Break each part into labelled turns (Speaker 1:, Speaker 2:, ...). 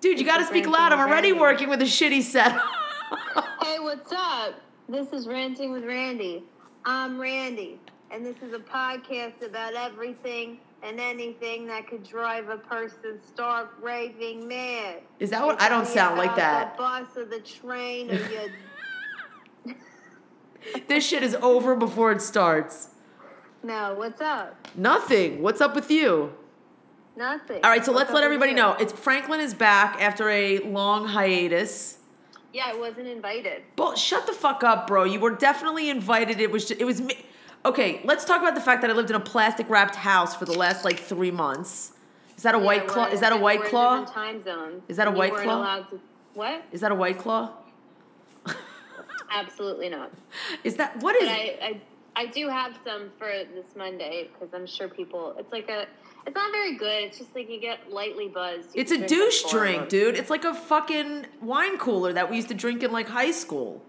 Speaker 1: Dude, you got to speak loud. I'm already
Speaker 2: Randy.
Speaker 1: working with a shitty set.
Speaker 2: Hey, what's up? This is Ranting with Randy. I'm Randy, and this is a podcast about everything and anything that could drive a person stark raving mad.
Speaker 1: Is that what? I don't sound like that.
Speaker 2: The bus or the train or your.
Speaker 1: This shit is over before it starts.
Speaker 2: no, what's up?
Speaker 1: Nothing. What's up with you?
Speaker 2: Nothing.
Speaker 1: All right, so let's let everybody know. It's Franklin is back after a long hiatus.
Speaker 2: Yeah, I wasn't invited.
Speaker 1: But shut the fuck up, bro. You were definitely invited. It was just, it was me. Okay, let's talk about the fact that I lived in a plastic wrapped house for the last like three months. Is that a
Speaker 2: Yeah,
Speaker 1: white claw? Is that a white claw?
Speaker 2: Time zones.
Speaker 1: Is that a white claw?
Speaker 2: to- What?
Speaker 1: Is that a white claw?
Speaker 2: Absolutely not.
Speaker 1: Is that what
Speaker 2: But
Speaker 1: is?
Speaker 2: I, I, I do have some for this Monday because I'm sure people. It's like a. It's not very good. It's just like you get lightly buzzed. You
Speaker 1: It's a douche drink, dude. It's like a fucking wine cooler that we used to drink in like high school.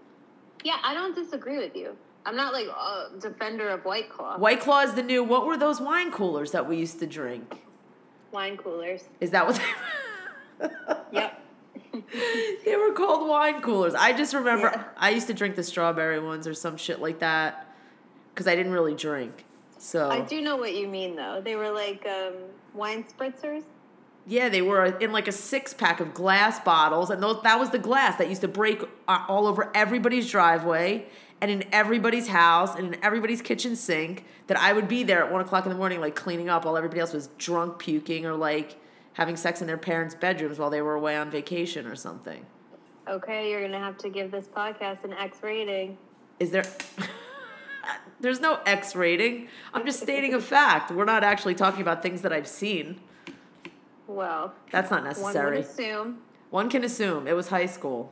Speaker 2: Yeah, I don't disagree with you. I'm not like a defender of White Claw.
Speaker 1: White Claw is the new. What were those wine coolers that we used to drink?
Speaker 2: Wine coolers.
Speaker 1: Is that what they
Speaker 2: Yep.
Speaker 1: They were called wine coolers. I just remember
Speaker 2: Yeah.
Speaker 1: I used to drink the strawberry ones or some shit like that because I didn't really drink. So
Speaker 2: I do know what you mean though. They were like um, wine spritzers.
Speaker 1: yeah, they were in like a six pack of glass bottles, and those that was the glass that used to break uh, all over everybody's driveway and in everybody's house and in everybody's kitchen sink. That I would be there at one o'clock in the morning, like cleaning up while everybody else was drunk, puking, or like having sex in their parents' bedrooms while they were away on vacation or something.
Speaker 2: Okay, you're gonna have to give this podcast an X rating.
Speaker 1: Is there? There's no X rating. I'm just stating a fact. We're not actually talking about things that I've seen.
Speaker 2: Well,
Speaker 1: That's not
Speaker 2: necessary. one
Speaker 1: necessary.
Speaker 2: assume.
Speaker 1: One can assume it was high school.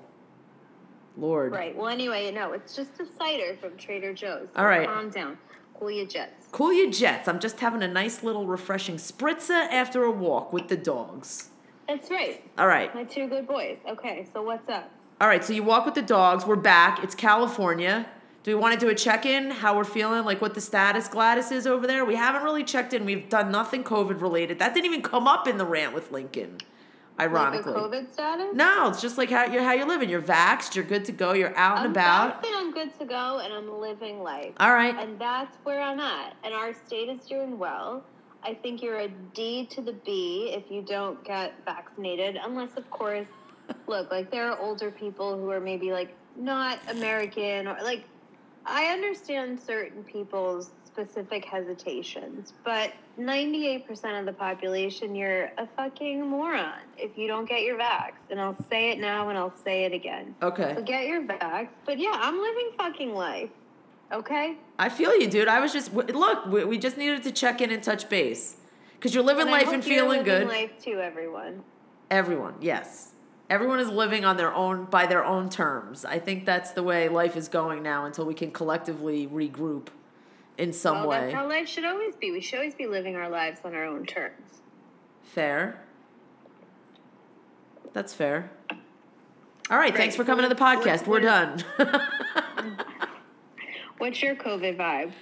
Speaker 1: Lord.
Speaker 2: Right. Well, anyway, no, it's just a cider from Trader Joe's.
Speaker 1: All right.
Speaker 2: Calm down. Cool your jets.
Speaker 1: Cool your jets. I'm just having a nice little refreshing spritzer after a walk with the dogs.
Speaker 2: That's right.
Speaker 1: All right.
Speaker 2: My two good boys. Okay, so what's up?
Speaker 1: All right. So you walk with the dogs. We're back. It's California. Do we want to do a check in? How we're feeling? Like what the status Gladys is over there? We haven't really checked in. We've done nothing COVID related. That didn't even come up in the rant with Lincoln. Ironically.
Speaker 2: Like COVID status?
Speaker 1: No, it's just like how you're how you're living. You're vaxxed. You're good to go. You're out and
Speaker 2: I'm
Speaker 1: about.
Speaker 2: vaccinated, I'm good to go, and I'm living life.
Speaker 1: All right.
Speaker 2: And that's where I'm at. And our state is doing well. I think you're a D to the B if you don't get vaccinated, unless, of course, look, like there are older people who are maybe like not American or like, I understand certain people's specific hesitations, but 98% of the population, you're a fucking moron if you don't get your vax. And I'll say it now and I'll say it again.
Speaker 1: Okay.
Speaker 2: So get your vax. But yeah, I'm living fucking life. Okay?
Speaker 1: I feel you, dude. I was just look. We, just needed to check in and touch base because you're living
Speaker 2: And
Speaker 1: life and feeling
Speaker 2: living
Speaker 1: good.
Speaker 2: life too, everyone.
Speaker 1: Everyone, yes. Everyone is living on their own by their own terms. I think that's the way life is going now until we can collectively regroup in some
Speaker 2: well,
Speaker 1: way.
Speaker 2: that's how life should always be. We should always be living our lives on our own terms.
Speaker 1: Fair. That's fair. All right,
Speaker 2: Great.
Speaker 1: thanks for coming to the podcast. We're done.
Speaker 2: What's your COVID vibe?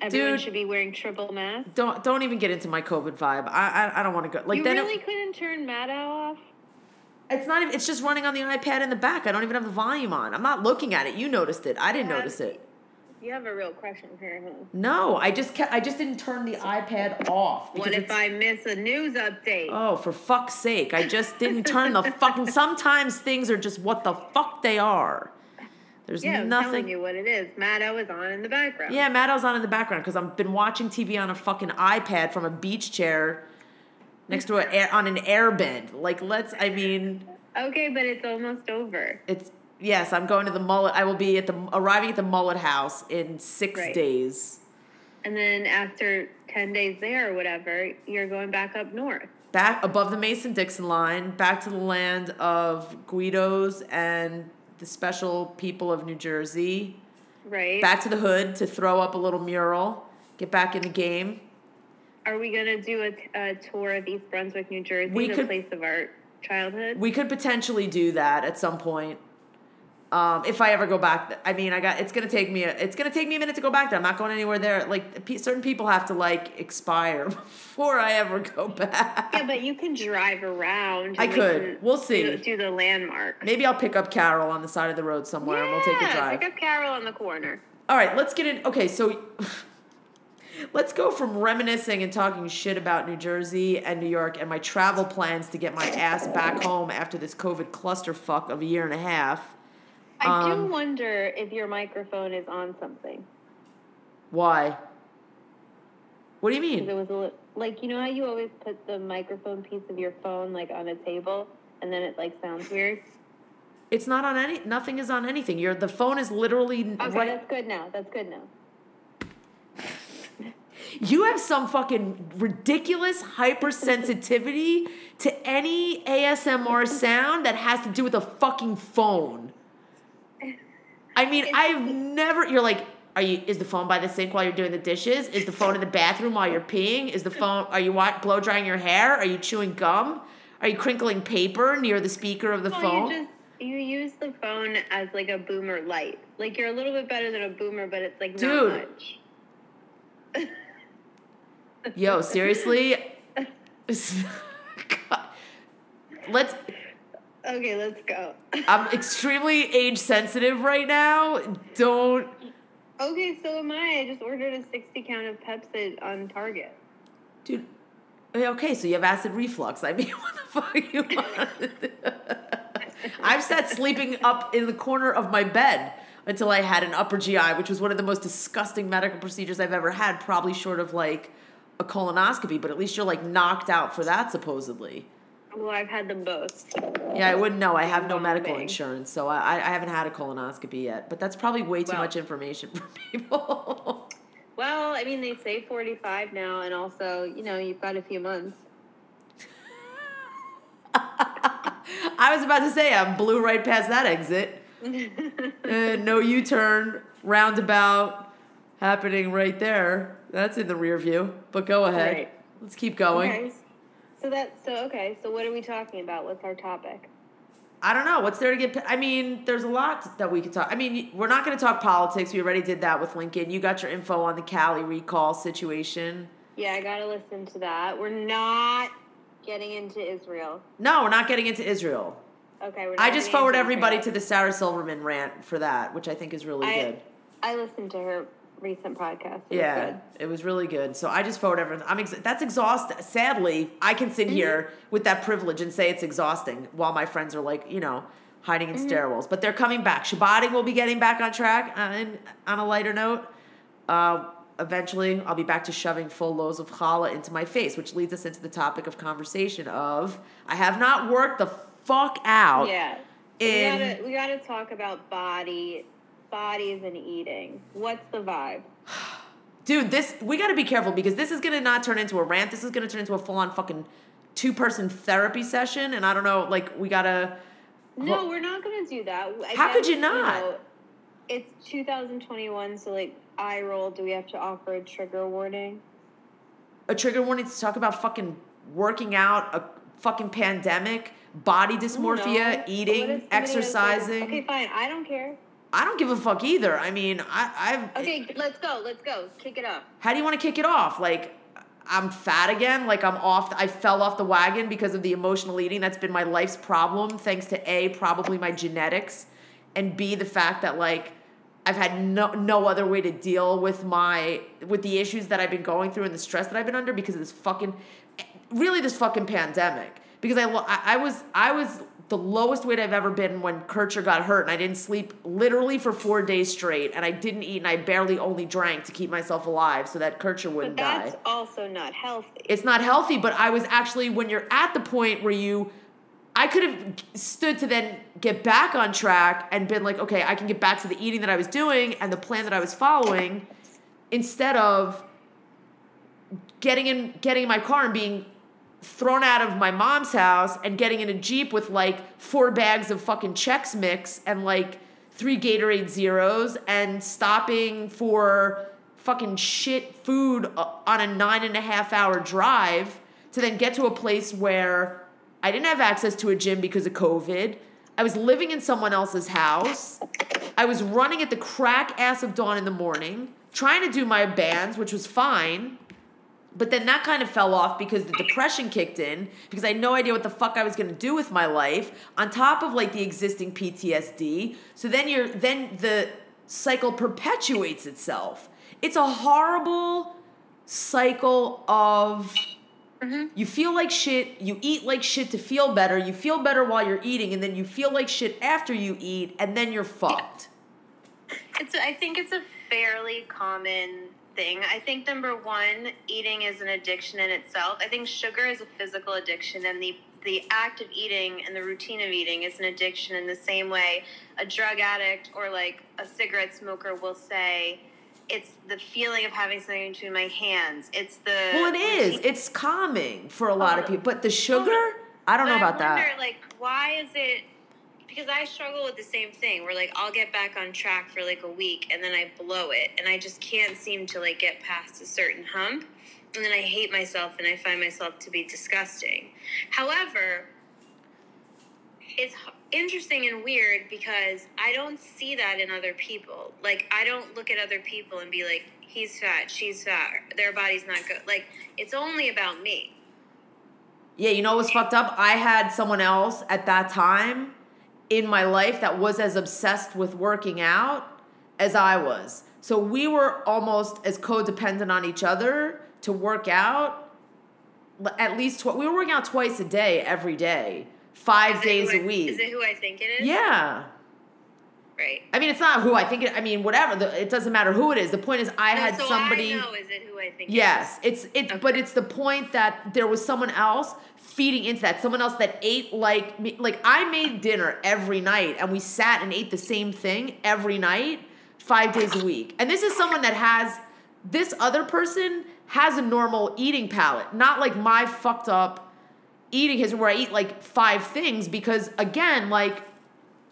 Speaker 2: Everyone
Speaker 1: Dude.
Speaker 2: should be wearing triple masks.
Speaker 1: don't don't even get into my COVID vibe. I I, I don't want to go. Like
Speaker 2: you
Speaker 1: then it-
Speaker 2: really couldn't turn Maddow off?
Speaker 1: It's not even. It's just running on the iPad in the back. I don't even have the volume on. I'm not looking at it. You noticed it. I didn't
Speaker 2: Yeah.
Speaker 1: notice it.
Speaker 2: You have a real question, huh?
Speaker 1: No, I just kept, I just didn't turn the iPad off.
Speaker 2: What if I miss a news update?
Speaker 1: Oh, for fuck's sake! I just didn't turn the fucking. Sometimes things are just what the fuck they are. There's nothing.
Speaker 2: yeah, I'm telling you what it is. Maddow is on in the background.
Speaker 1: Yeah, Maddow's on in the background because I've been watching TV on a fucking iPad from a beach chair next to an air on an Airbnb. Like, let's. I mean,
Speaker 2: Okay, but it's almost over.
Speaker 1: it's yes. I'm going to the mullet. I will be at the arriving at the mullet house in six
Speaker 2: Right.
Speaker 1: days.
Speaker 2: And then after 10 days there or whatever, you're going back up north.
Speaker 1: back above the Mason Dixon line, back to the land of Guidos and the special people of New Jersey,
Speaker 2: Right?
Speaker 1: back to the hood to throw up a little mural, get back in the game.
Speaker 2: Are we going to do a, a, tour of East Brunswick, New Jersey,
Speaker 1: We
Speaker 2: the
Speaker 1: could-
Speaker 2: place of our childhood?
Speaker 1: We could potentially do that at some point. Um, if I ever go back, I mean, I got. It's gonna take me. A, it's gonna take me a minute to go back there. I'm not going anywhere there. Like certain people have to like expire before I ever go back.
Speaker 2: Yeah, but you can drive around.
Speaker 1: I
Speaker 2: we
Speaker 1: could. We'll see.
Speaker 2: Do, do the landmark.
Speaker 1: Maybe I'll pick up Carol on the side of the road somewhere, and we'll take a drive.
Speaker 2: Pick up Carol on the corner.
Speaker 1: All right, let's get in. Okay, so let's go from reminiscing and talking shit about New Jersey and New York and my travel plans to get my ass back home after this COVID clusterfuck of a year and a half.
Speaker 2: I
Speaker 1: Um,
Speaker 2: do wonder if your microphone is on something.
Speaker 1: Why? What do you mean?
Speaker 2: It was a li- like you know how you always put the microphone piece of your phone like on a table and then it like sounds weird.
Speaker 1: It's not on any. Nothing is on anything. Your the phone is literally
Speaker 2: Okay,
Speaker 1: right.
Speaker 2: that's good now. That's good now.
Speaker 1: You have some fucking ridiculous hypersensitivity to any ASMR sound that has to do with a fucking phone. I mean, I've never. You're like, are you? Is the phone by the sink while you're doing the dishes? Is the phone in the bathroom while you're peeing? Is the phone? Are you blow drying your hair? Are you chewing gum? Are you crinkling paper near the speaker of the
Speaker 2: Well,
Speaker 1: phone?
Speaker 2: you just you use the phone as like a boomer light. Like you're a little bit better than a boomer, but it's like
Speaker 1: Dude.
Speaker 2: not much.
Speaker 1: Yo, seriously. God. Let's.
Speaker 2: Okay, let's go.
Speaker 1: I'm extremely age sensitive right now. Don't.
Speaker 2: okay, so am I. I just ordered a 60 count of Pepsi on Target.
Speaker 1: Dude. Okay, so you have acid reflux. I mean, what the fuck you want? I've sat sleeping up in the corner of my bed until I had an upper GI, which was one of the most disgusting medical procedures I've ever had, probably short of like a colonoscopy, but at least you're like knocked out for that, supposedly.
Speaker 2: Well, I've had them both.
Speaker 1: Yeah, I wouldn't know. I have no medical
Speaker 2: Bombing.
Speaker 1: insurance, so I, I haven't had a colonoscopy yet. But that's probably way too
Speaker 2: Well.
Speaker 1: much information for people.
Speaker 2: Well, I mean, they say 45 now, and also, you know, you've got a few months.
Speaker 1: I was about to say I blew right past that exit. Uh, no U turn, roundabout happening right there. That's in the rear view. But go ahead.
Speaker 2: Right.
Speaker 1: Let's keep going.
Speaker 2: Okay. So that's so okay. So what are we talking about? What's our topic?
Speaker 1: I don't know. What's there to get? I mean, there's a lot that we could talk. I mean, we're not going to talk politics. We already did that with Lincoln. You got your info on the Cali recall situation.
Speaker 2: Yeah, I gotta listen to that. We're not getting into Israel.
Speaker 1: No, we're not getting into Israel.
Speaker 2: Okay, we're. Not
Speaker 1: I just forward everybody
Speaker 2: Israel.
Speaker 1: to the Sarah Silverman rant for that, which I think is really
Speaker 2: I,
Speaker 1: good.
Speaker 2: I listened to her recent podcast. It was
Speaker 1: Yeah,
Speaker 2: good.
Speaker 1: it was really good. So I just forward everything. I'm ex- that's exhausting. Sadly, I can sit
Speaker 2: Mm-hmm.
Speaker 1: here with that privilege and say it's exhausting while my friends are like, you know, hiding
Speaker 2: Mm-hmm.
Speaker 1: in stairwells. But they're coming back. Shabbating will be getting back on track. Uh, and on a lighter note, uh, eventually I'll be back to shoving full loads of challah into my face, which leads us into the topic of conversation of I have not worked the fuck out.
Speaker 2: Yeah.
Speaker 1: In-
Speaker 2: we gotta we gotta talk about body, bodies and eating. What's the vibe?
Speaker 1: Dude, this we got to be careful because this is gonna not turn into a rant. This is gonna turn into a full on fucking two person therapy session, and I don't know. Like we gotta.
Speaker 2: No,
Speaker 1: Well-
Speaker 2: we're not gonna do that. I
Speaker 1: How could you not?
Speaker 2: know, it's 2021, so like eye roll. Do we have to offer a trigger warning?
Speaker 1: a trigger warning to talk about fucking working out, a fucking pandemic, body dysmorphia. Eating,
Speaker 2: if somebody has, like-
Speaker 1: exercising.
Speaker 2: okay, fine. I don't care.
Speaker 1: I don't give a fuck either. I mean, I, I've.
Speaker 2: Okay, let's go. Let's go. Kick it up.
Speaker 1: How do you want to kick it off? Like, I'm fat again. Like I'm off. I fell off the wagon because of the emotional eating. That's been my life's problem. Thanks to a probably my genetics, and b the fact that like I've had no no other way to deal with my with the issues that I've been going through and the stress that I've been under because of this fucking really this fucking pandemic. Because I I, I was I was the lowest weight I've ever been when Kircher got hurt and I didn't sleep literally for four days straight and I didn't eat and I barely only drank to keep myself alive so that Kircher wouldn't
Speaker 2: that's
Speaker 1: die.
Speaker 2: That's also not healthy.
Speaker 1: It's not healthy, but I was actually when you're at the point where you I could have stood to then get back on track and been like, okay, I can get back to the eating that I was doing and the plan that I was following instead of getting in getting in my car and being thrown out of my mom's house and getting in a Jeep with like four bags of fucking Chex Mix and like three Gatorade Zeros and stopping for fucking shit food uh, on a nine and a half hour drive to then get to a place where I didn't have access to a gym because of COVID. I was living in someone else's house. I was running at the crack ass of dawn in the morning, trying to do my bands, which was fine. But then that kind of fell off because the depression kicked in because I had no idea what the fuck I was going to do with my life on top of like the existing PTSD. So then you're then the cycle perpetuates itself. It's a horrible cycle of mm-hmm. you feel like shit, you eat like shit to feel better, you feel better while you're eating and then you feel like shit after you eat and then you're fucked.
Speaker 2: It's. I think it's a fairly common thing. I think number one, eating is an addiction in itself. I think sugar is a physical addiction, and the the act of eating and the routine of eating is an addiction in the same way a drug addict or like a cigarette smoker will say. It's the feeling of having something between my hands. It's the
Speaker 1: Well, it is.
Speaker 2: routine-
Speaker 1: It's calming for a lot of people. But the sugar, I don't know
Speaker 2: But
Speaker 1: about
Speaker 2: I wonder,
Speaker 1: that.
Speaker 2: Like, why is it? Because I struggle with the same thing. Where like I'll get back on track for like a week and then I blow it, and I just can't seem to like get past a certain hump, and then I hate myself and I find myself to be disgusting. However, it's interesting and weird because I don't see that in other people. Like I don't look at other people and be like, he's fat, she's fat, their body's not good. Like it's only about me.
Speaker 1: Yeah, you know what was fucked up? I had someone else at that time in my life that was as obsessed with working out as I was. So we were almost as codependent on each other to work out. At least tw- we were working out twice a day, every day, five
Speaker 2: Is
Speaker 1: days a week.
Speaker 2: Is it who I think it is?
Speaker 1: yeah.
Speaker 2: Right.
Speaker 1: I mean, it's not who I think it. I mean, whatever. The, it doesn't matter who it is. The point is, I
Speaker 2: No,
Speaker 1: had
Speaker 2: so
Speaker 1: somebody.
Speaker 2: I know is it who I think
Speaker 1: Yes,
Speaker 2: it
Speaker 1: it's it's
Speaker 2: Okay.
Speaker 1: but it's the point that there was someone else feeding into that. Someone else that ate like me. Like I made dinner every night, and we sat and ate the same thing every night, five days a week. And this is someone that has this other person has a normal eating palate, not like my fucked up eating his where I eat like five things because again, like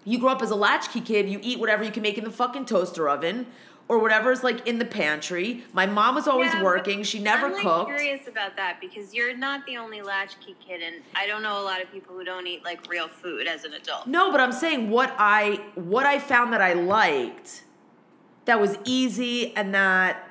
Speaker 1: you grow up as a latchkey kid, you eat whatever you can make in the fucking toaster oven or whatever's like in the pantry. My mom was always
Speaker 2: Yeah,
Speaker 1: working, she never cooked.
Speaker 2: I'm like
Speaker 1: cooked.
Speaker 2: curious about that because you're not the only latchkey kid, and I don't know a lot of people who don't eat like real food as an adult.
Speaker 1: No, but I'm saying what I what I found that I liked that was easy and that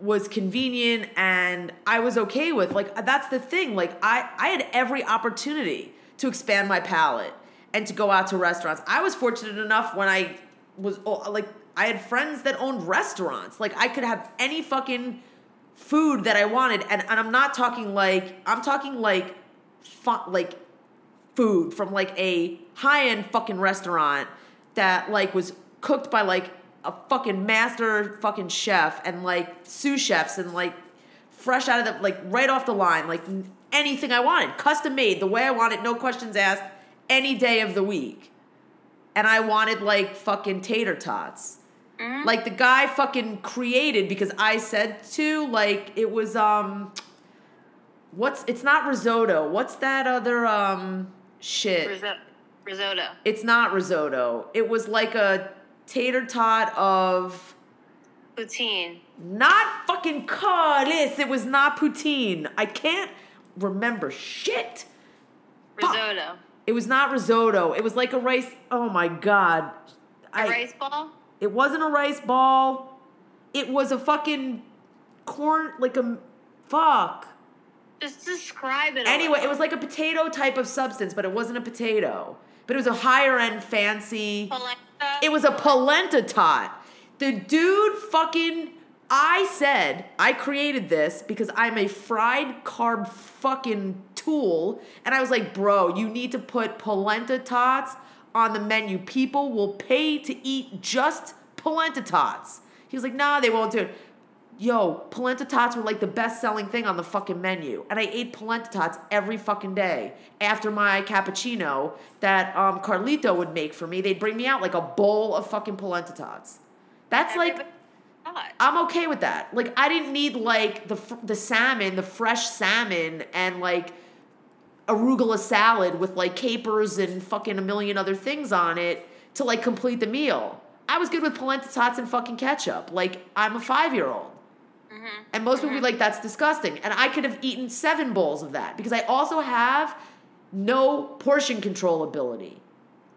Speaker 1: was convenient and I was okay with. Like that's the thing. Like I I had every opportunity to expand my palate and to go out to restaurants. I was fortunate enough when I was like I had friends that owned restaurants. Like I could have any fucking food that I wanted and, and I'm not talking like I'm talking like fu- like food from like a high-end fucking restaurant that like was cooked by like a fucking master fucking chef and like sous chefs and like fresh out of the like right off the line like anything I wanted. Custom made the way I wanted no questions asked any day of the week. And I wanted like fucking tater tots like the guy fucking created because I said to like it was um what's it's not risotto what's that other um shit
Speaker 2: Risotto. Risotto.
Speaker 1: it's not risotto it was like a tater tot of
Speaker 2: Poutine.
Speaker 1: not fucking curlis it was not poutine i can't remember shit Fuck.
Speaker 2: Risotto.
Speaker 1: it was not risotto it was like a rice oh my god
Speaker 2: A
Speaker 1: I,
Speaker 2: rice ball?
Speaker 1: It wasn't a rice ball it was a fucking corn like a fuck
Speaker 2: Just describe it.
Speaker 1: Anyway, it was like a potato type of substance, but it wasn't a potato. But it was a higher end fancy.
Speaker 2: polenta.
Speaker 1: It was a polenta tot. The dude fucking I said I created this because I'm a fried carb fucking tool and I was like, "Bro, you need to put polenta tots on the menu. People will pay to eat just polenta tots." He was like, "Nah, they won't do it." Yo, polenta tots were like the best selling thing on the fucking menu. And I ate polenta tots every fucking day after my cappuccino that um, Carlito would make for me. They'd bring me out like a bowl of fucking polenta tots. That's like,
Speaker 2: Everybody.
Speaker 1: I'm okay with that. Like, I didn't need like the, the salmon, the fresh salmon, and like arugula salad with like capers and fucking a million other things on it to like complete the meal. I was good with polenta tots and fucking ketchup. Like, I'm a five year old. Mm-hmm. And most people be mm-hmm. like, that's disgusting. And I could have eaten seven bowls of that because I also have no portion control ability.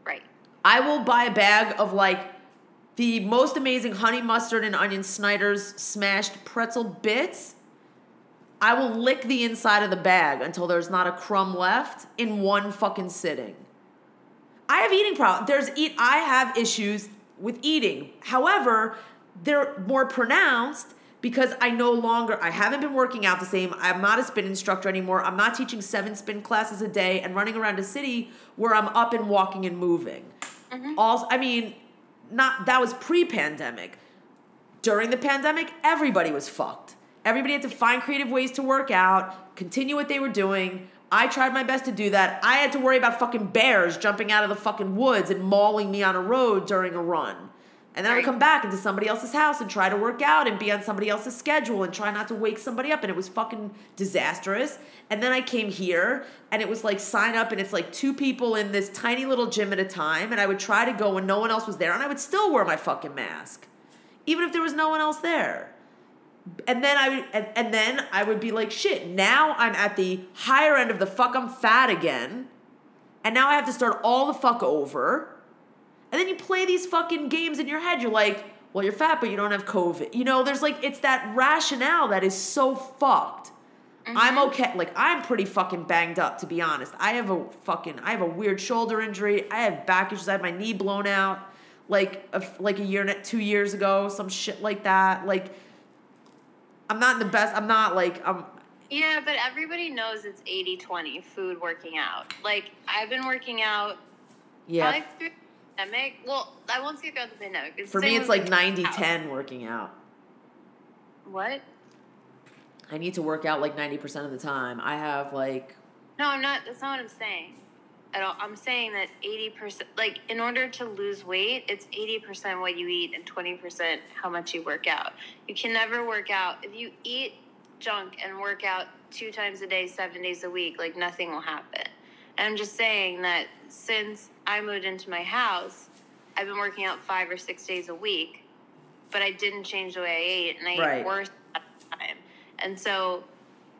Speaker 2: Right.
Speaker 1: I will buy a bag of like the most amazing honey mustard and onion Snyder's smashed pretzel bits. I will lick the inside of the bag until there's not a crumb left in one fucking sitting. I have eating problems. There's eat. I have issues with eating. However, they're more pronounced because I no longer. I haven't been working out the same. I'm not a spin instructor anymore. I'm not teaching seven spin classes a day and running around a city where I'm up and walking and moving. Mm-hmm. Also, I mean, not that was pre-pandemic. During the pandemic, everybody was fucked. Everybody had to find creative ways to work out, continue what they were doing. I tried my best to do that. I had to worry about fucking bears jumping out of the fucking woods and mauling me on a road during a run. And then I would come back into somebody else's house and try to work out and be on somebody else's schedule and try not to wake somebody up. And it was fucking disastrous. And then I came here and it was like sign up and it's like two people in this tiny little gym at a time. And I would try to go when no one else was there and I would still wear my fucking mask, even if there was no one else there and then I would, and, and then I would be like, shit. Now I'm at the higher end of the fuck. I'm fat again, and now I have to start all the fuck over. And then you play these fucking games in your head. You're like, well, you're fat, but you don't have COVID. You know, there's like it's that rationale that is so fucked. I'm mm-hmm. okay. Like I'm pretty fucking banged up to be honest. I have a fucking I have a weird shoulder injury. I have back issues. I had my knee blown out like a, like a year and two years ago. Some shit like that. Like I'm not in the best. I'm not like I'm.
Speaker 2: Yeah, but everybody knows it's 80 20 food working out. Like, I've been working out
Speaker 1: Yeah.
Speaker 2: probably through the pandemic. Well, I won't say throughout the pandemic. It's
Speaker 1: For me, it's like
Speaker 2: the
Speaker 1: 90
Speaker 2: house.
Speaker 1: 10 working out.
Speaker 2: What?
Speaker 1: I need to work out like 90% of the time. I have like.
Speaker 2: No, I'm not. That's not what I'm saying. At all. I'm saying that 80%, like, in order to lose weight, it's 80% what you eat and 20% how much you work out. You can never work out. If you eat junk and work out two times a day, seven days a week, like, nothing will happen. And I'm just saying that since I moved into my house, I've been working out five or six days a week, but I didn't change the way I ate, and I
Speaker 1: Right.
Speaker 2: ate worse at the time. And so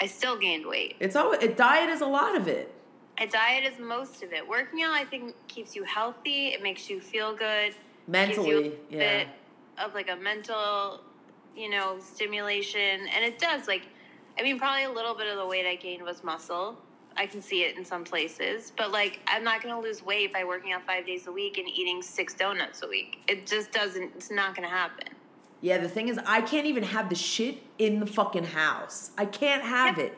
Speaker 2: I still gained weight.
Speaker 1: It's always. A diet is a lot of it.
Speaker 2: A diet is most of it. Working out, I think, keeps you healthy. It makes you feel good. gives you
Speaker 1: Mentally.
Speaker 2: a
Speaker 1: Yeah.
Speaker 2: bit of like a mental, you know, stimulation, and it does. Like, I mean, probably a little bit of the weight I gained was muscle. I can see it in some places, but like, I'm not going to lose weight by working out five days a week and eating six donuts a week. It just doesn't. It's not going to happen.
Speaker 1: Yeah, the thing is, I can't even have the shit in the fucking house. I can't have it.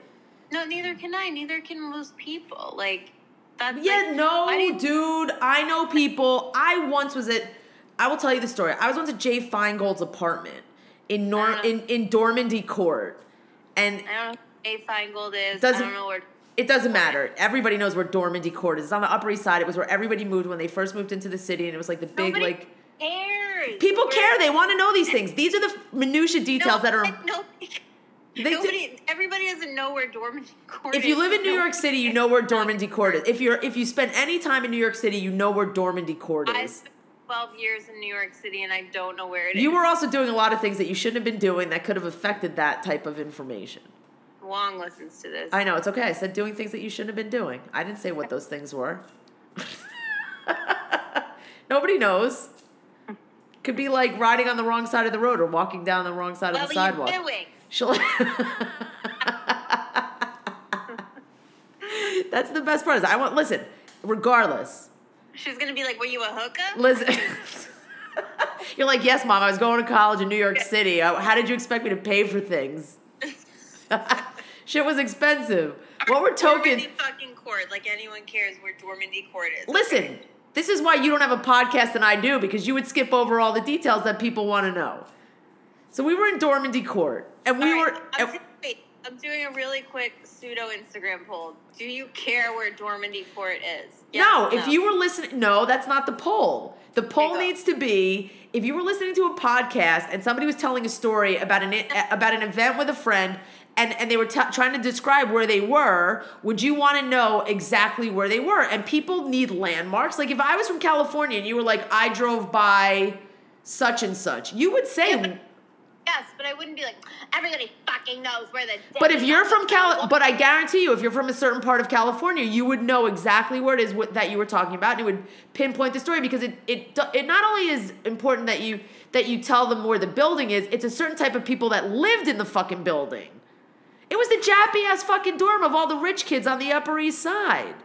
Speaker 2: No, neither can I. Neither can most people. Like, that's
Speaker 1: Yeah,
Speaker 2: like,
Speaker 1: no,
Speaker 2: I
Speaker 1: dude. I know people. I once was at. I will tell you the story. I was once at Jay Feingold's apartment in Nor
Speaker 2: Uh-huh.
Speaker 1: in in Normandie Court, and
Speaker 2: I don't know who A Feingold is.
Speaker 1: Doesn't-
Speaker 2: I don't know where.
Speaker 1: it doesn't matter. Everybody knows where Normandie Court is. It's on the Upper East Side. It was where everybody moved when they first moved into the city, and it was like the big
Speaker 2: Nobody
Speaker 1: like.
Speaker 2: cares.
Speaker 1: People
Speaker 2: Where-
Speaker 1: care. They want to know these things. These are the minutia details that are.
Speaker 2: Nobody,
Speaker 1: They
Speaker 2: nobody, everybody doesn't know where Normandie Court
Speaker 1: If
Speaker 2: is.
Speaker 1: If you live in New York City, you know where Normandie Court is. If you're if you spend any time in New York City, you know where Normandie Court
Speaker 2: I
Speaker 1: is.
Speaker 2: spent 12 years in New York City and I don't know where it is.
Speaker 1: You were also doing a lot of things that you shouldn't have been doing that could have affected that type of information.
Speaker 2: Wong listens to this.
Speaker 1: I know, it's okay. I said doing things that you shouldn't have been doing. I didn't say what those things were. Nobody knows. Could be like riding on the wrong side of the road or walking down the wrong side
Speaker 2: what
Speaker 1: of the sidewalk.
Speaker 2: doing?
Speaker 1: She'll That's the best part. Is I want listen, regardless.
Speaker 2: She's gonna be like, "Were you a hooker?"
Speaker 1: Listen. You're like, yes, mom. I was going to college in New York City. Uh, How did you expect me to pay for things? Shit was expensive. What were tokens?
Speaker 2: Normandie fucking Court. Like anyone cares where Normandie Court is.
Speaker 1: Listen, this is why you don't have a podcast and I do because you would skip over all the details that people want to know. So we were in Normandie Court, and we
Speaker 2: right,
Speaker 1: were.
Speaker 2: I'm,
Speaker 1: and-
Speaker 2: wait, I'm doing a really quick pseudo Instagram poll. Do you care where Normandie Court is?
Speaker 1: no,
Speaker 2: Yes,
Speaker 1: if you were listening, no, that's not the poll. The poll needs to be if you were listening to a podcast and somebody was telling a story about an about an event with a friend. And, and they were t- trying to describe where they were. Would you want to know exactly where they were? And people need landmarks. Like if I was from California and you were like, I drove by such and such, you would say,
Speaker 2: Yeah, Yes, but I wouldn't be like everybody fucking knows where the.
Speaker 1: But if you're from Cal,
Speaker 2: California.
Speaker 1: but I guarantee you, if you're from a certain part of California, you would know exactly where it is what, that you were talking about, and it would pinpoint the story because it it it not only is important that you that you tell them where the building is, it's a certain type of people that lived in the fucking building. It was the jappy ass fucking dorm of all the rich kids on the Upper East Side.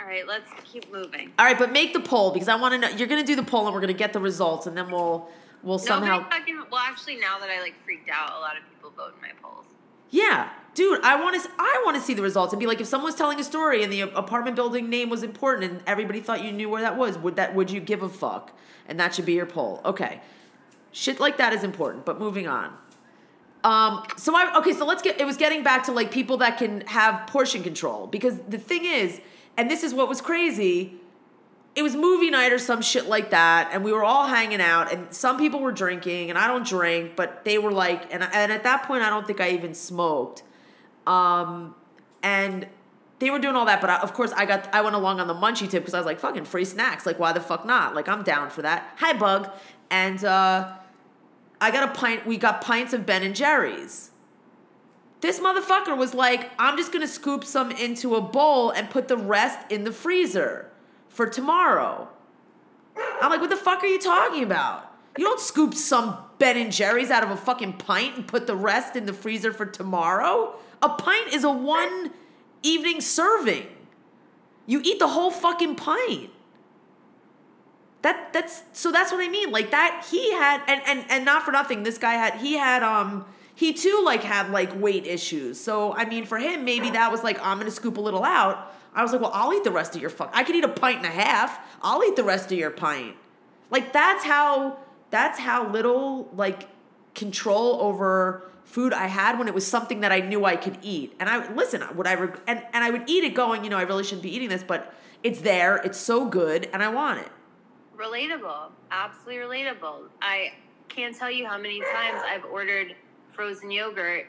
Speaker 2: All right, let's keep moving.
Speaker 1: All right, but make the poll because I want to know. You're gonna do the poll, and we're gonna get the results, and then we'll we'll somehow.
Speaker 2: Nobody fucking. Well, actually, now that I like freaked out, a lot of people vote in my polls.
Speaker 1: Yeah, dude, I want to. I want to see the results and be like, if someone was telling a story and the apartment building name was important and everybody thought you knew where that was, would that would you give a fuck? And that should be your poll. Okay, shit like that is important. But moving on. Um. So I okay. So let's get. It was getting back to like people that can have portion control because the thing is, and this is what was crazy it was movie night or some shit like that and we were all hanging out and some people were drinking and i don't drink but they were like and, and at that point i don't think i even smoked. Um, and they were doing all that but I, of course i got i went along on the munchie tip because i was like fucking free snacks like why the fuck not? Like i'm down for that. Hi bug. And uh, i got a pint we got pints of ben and jerry's. This motherfucker was like i'm just gonna scoop some into a bowl and put the rest in the freezer for tomorrow. I'm like, what the fuck are you talking about? You don't scoop some Ben and Jerry's out of a fucking pint and put the rest in the freezer for tomorrow. A pint is a one evening serving. You eat the whole fucking pint. That that's so that's what I mean. Like that he had and and and not for nothing, this guy had he had um he too like had like weight issues. So I mean for him maybe that was like I'm gonna scoop a little out. I was like, well, I'll eat the rest of your fuck. I could eat a pint and a half. I'll eat the rest of your pint. Like that's how that's how little like control over food I had when it was something that I knew I could eat. And I listen, would I reg- and and I would eat it going, you know, I really shouldn't be eating this, but it's there. It's so good, and I want it.
Speaker 2: Relatable, absolutely relatable. I can't tell you how many times I've ordered frozen yogurt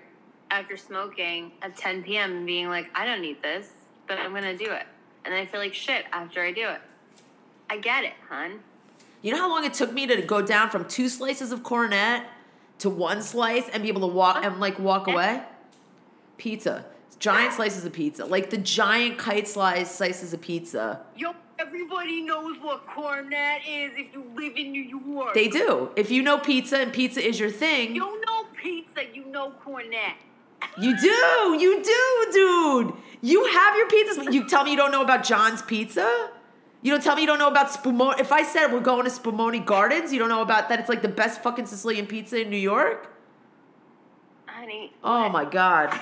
Speaker 2: after smoking at 10 p.m. and being like, I don't need this, but I'm gonna do it, and I feel like shit after I do it. I get it, hun.
Speaker 1: You know how long it took me to go down from two slices of Koronet to one slice and be able to walk and like walk away? Pizza. Giant slices of pizza. Like the giant kite slice slices of pizza.
Speaker 2: Yo, everybody knows what Koronet is if you live in New York.
Speaker 1: They do. If you know pizza and pizza is your thing,
Speaker 2: You know pizza, you know Koronet.
Speaker 1: You do. You do, dude. You have your pizzas. You tell me you don't know about John's Pizza? You don't tell me you don't know about Spumoni. If I said we're going to Spumoni Gardens, you don't know about that it's like the best fucking Sicilian pizza in New York?
Speaker 2: Honey.
Speaker 1: Oh my god.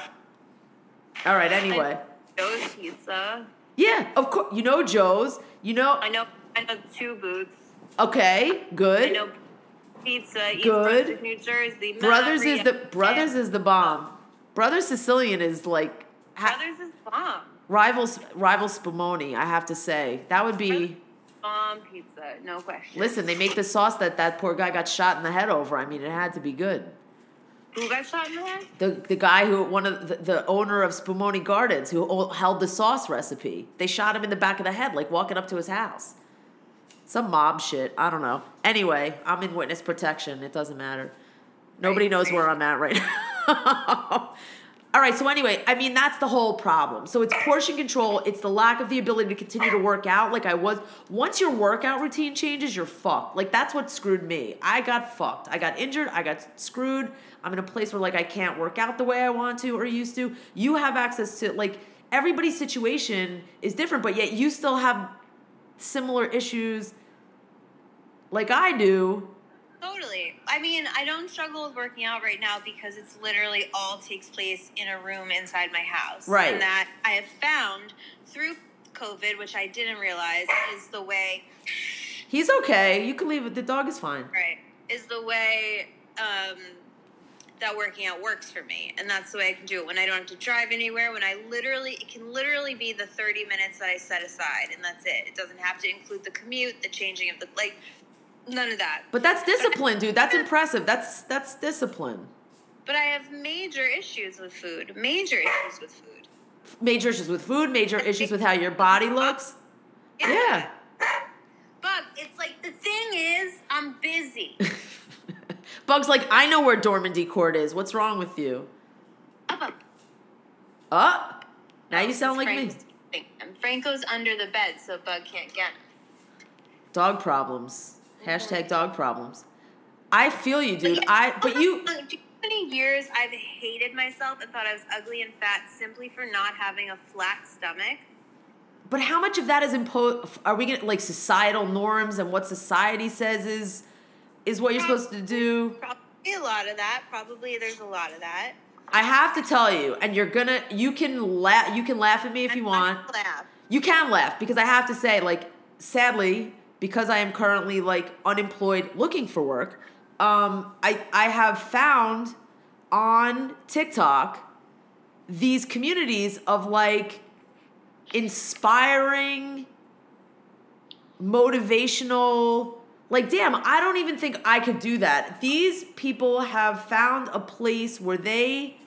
Speaker 1: All right, anyway.
Speaker 2: Joe's Pizza.
Speaker 1: Yeah, of course. You know Joe's. You know.
Speaker 2: I know. I know two boots.
Speaker 1: Okay, Good.
Speaker 2: I know Pizza. East
Speaker 1: Good.
Speaker 2: Brunswick, New Jersey.
Speaker 1: Brothers is the. Brothers is the bomb. Brothers Sicilian is like ha-
Speaker 2: Brothers is bomb.
Speaker 1: rivals rival Spumoni. I have to say that would be.
Speaker 2: Bomb pizza, no question.
Speaker 1: Listen, they make the sauce that that poor guy got shot in the head over. I mean, it had to be good.
Speaker 2: Who got shot in the head?
Speaker 1: The the guy who one of the, the owner of Spumoni Gardens who held the sauce recipe. They shot him in the back of the head, like walking up to his house. Some mob shit. I don't know. Anyway, I'm in witness protection. It doesn't matter. Nobody knows where I'm at right now. All right. So anyway, I mean that's the whole problem. So it's portion control. It's the lack of the ability to continue to work out like I was. Once your workout routine changes, you're fucked. Like that's what screwed me. I got fucked. I got injured. I got screwed. I'm in a place where like I can't work out the way I want to or used to. You have access to like everybody's situation is different, but yet you still have similar issues like I do.
Speaker 2: Totally. I mean, I don't struggle with working out right now because it's literally all takes place in a room inside my house.
Speaker 1: Right.
Speaker 2: And that I have found through COVID, which I didn't realize is the way
Speaker 1: He's okay. You can leave it. The dog is fine.
Speaker 2: right is the way um, that working out works for me and that's the way i can do it when i don't have to drive anywhere when i literally it can literally be the 30 minutes that i set aside and that's it it doesn't have to include the commute the changing of the like none of that
Speaker 1: But that's discipline, dude. That's impressive. That's that's discipline.
Speaker 2: but i have major issues with food major issues with food
Speaker 1: Major issues with food, major issues with how your body looks. Yeah.
Speaker 2: but it's like the thing is i'm busy
Speaker 1: Bug's like, I know where Normandie Court is. What's wrong with you?
Speaker 2: Up, up.
Speaker 1: Uh, now you sound like me.
Speaker 2: Frank's eating him. Franco's under the bed, so Bug can't get him.
Speaker 1: Dog problems. Hashtag dog problems. I feel you, dude. I but you
Speaker 2: many years I've hated myself and thought I was ugly and fat simply for not having a flat stomach?
Speaker 1: but how much of that is imposed are we gonna like societal norms and what society says is is what you're supposed to do?
Speaker 2: Probably a lot of that. Probably there's a lot of that.
Speaker 1: I have to tell you, and you're gonna you can laugh you can laugh at me if you want.
Speaker 2: laugh.
Speaker 1: You can laugh because I have to say, like, sadly, because I am currently like unemployed looking for work, um, I I have found on TikTok these communities of like inspiring, motivational. Like, damn, I don't even think I could do that. These people have found a place where they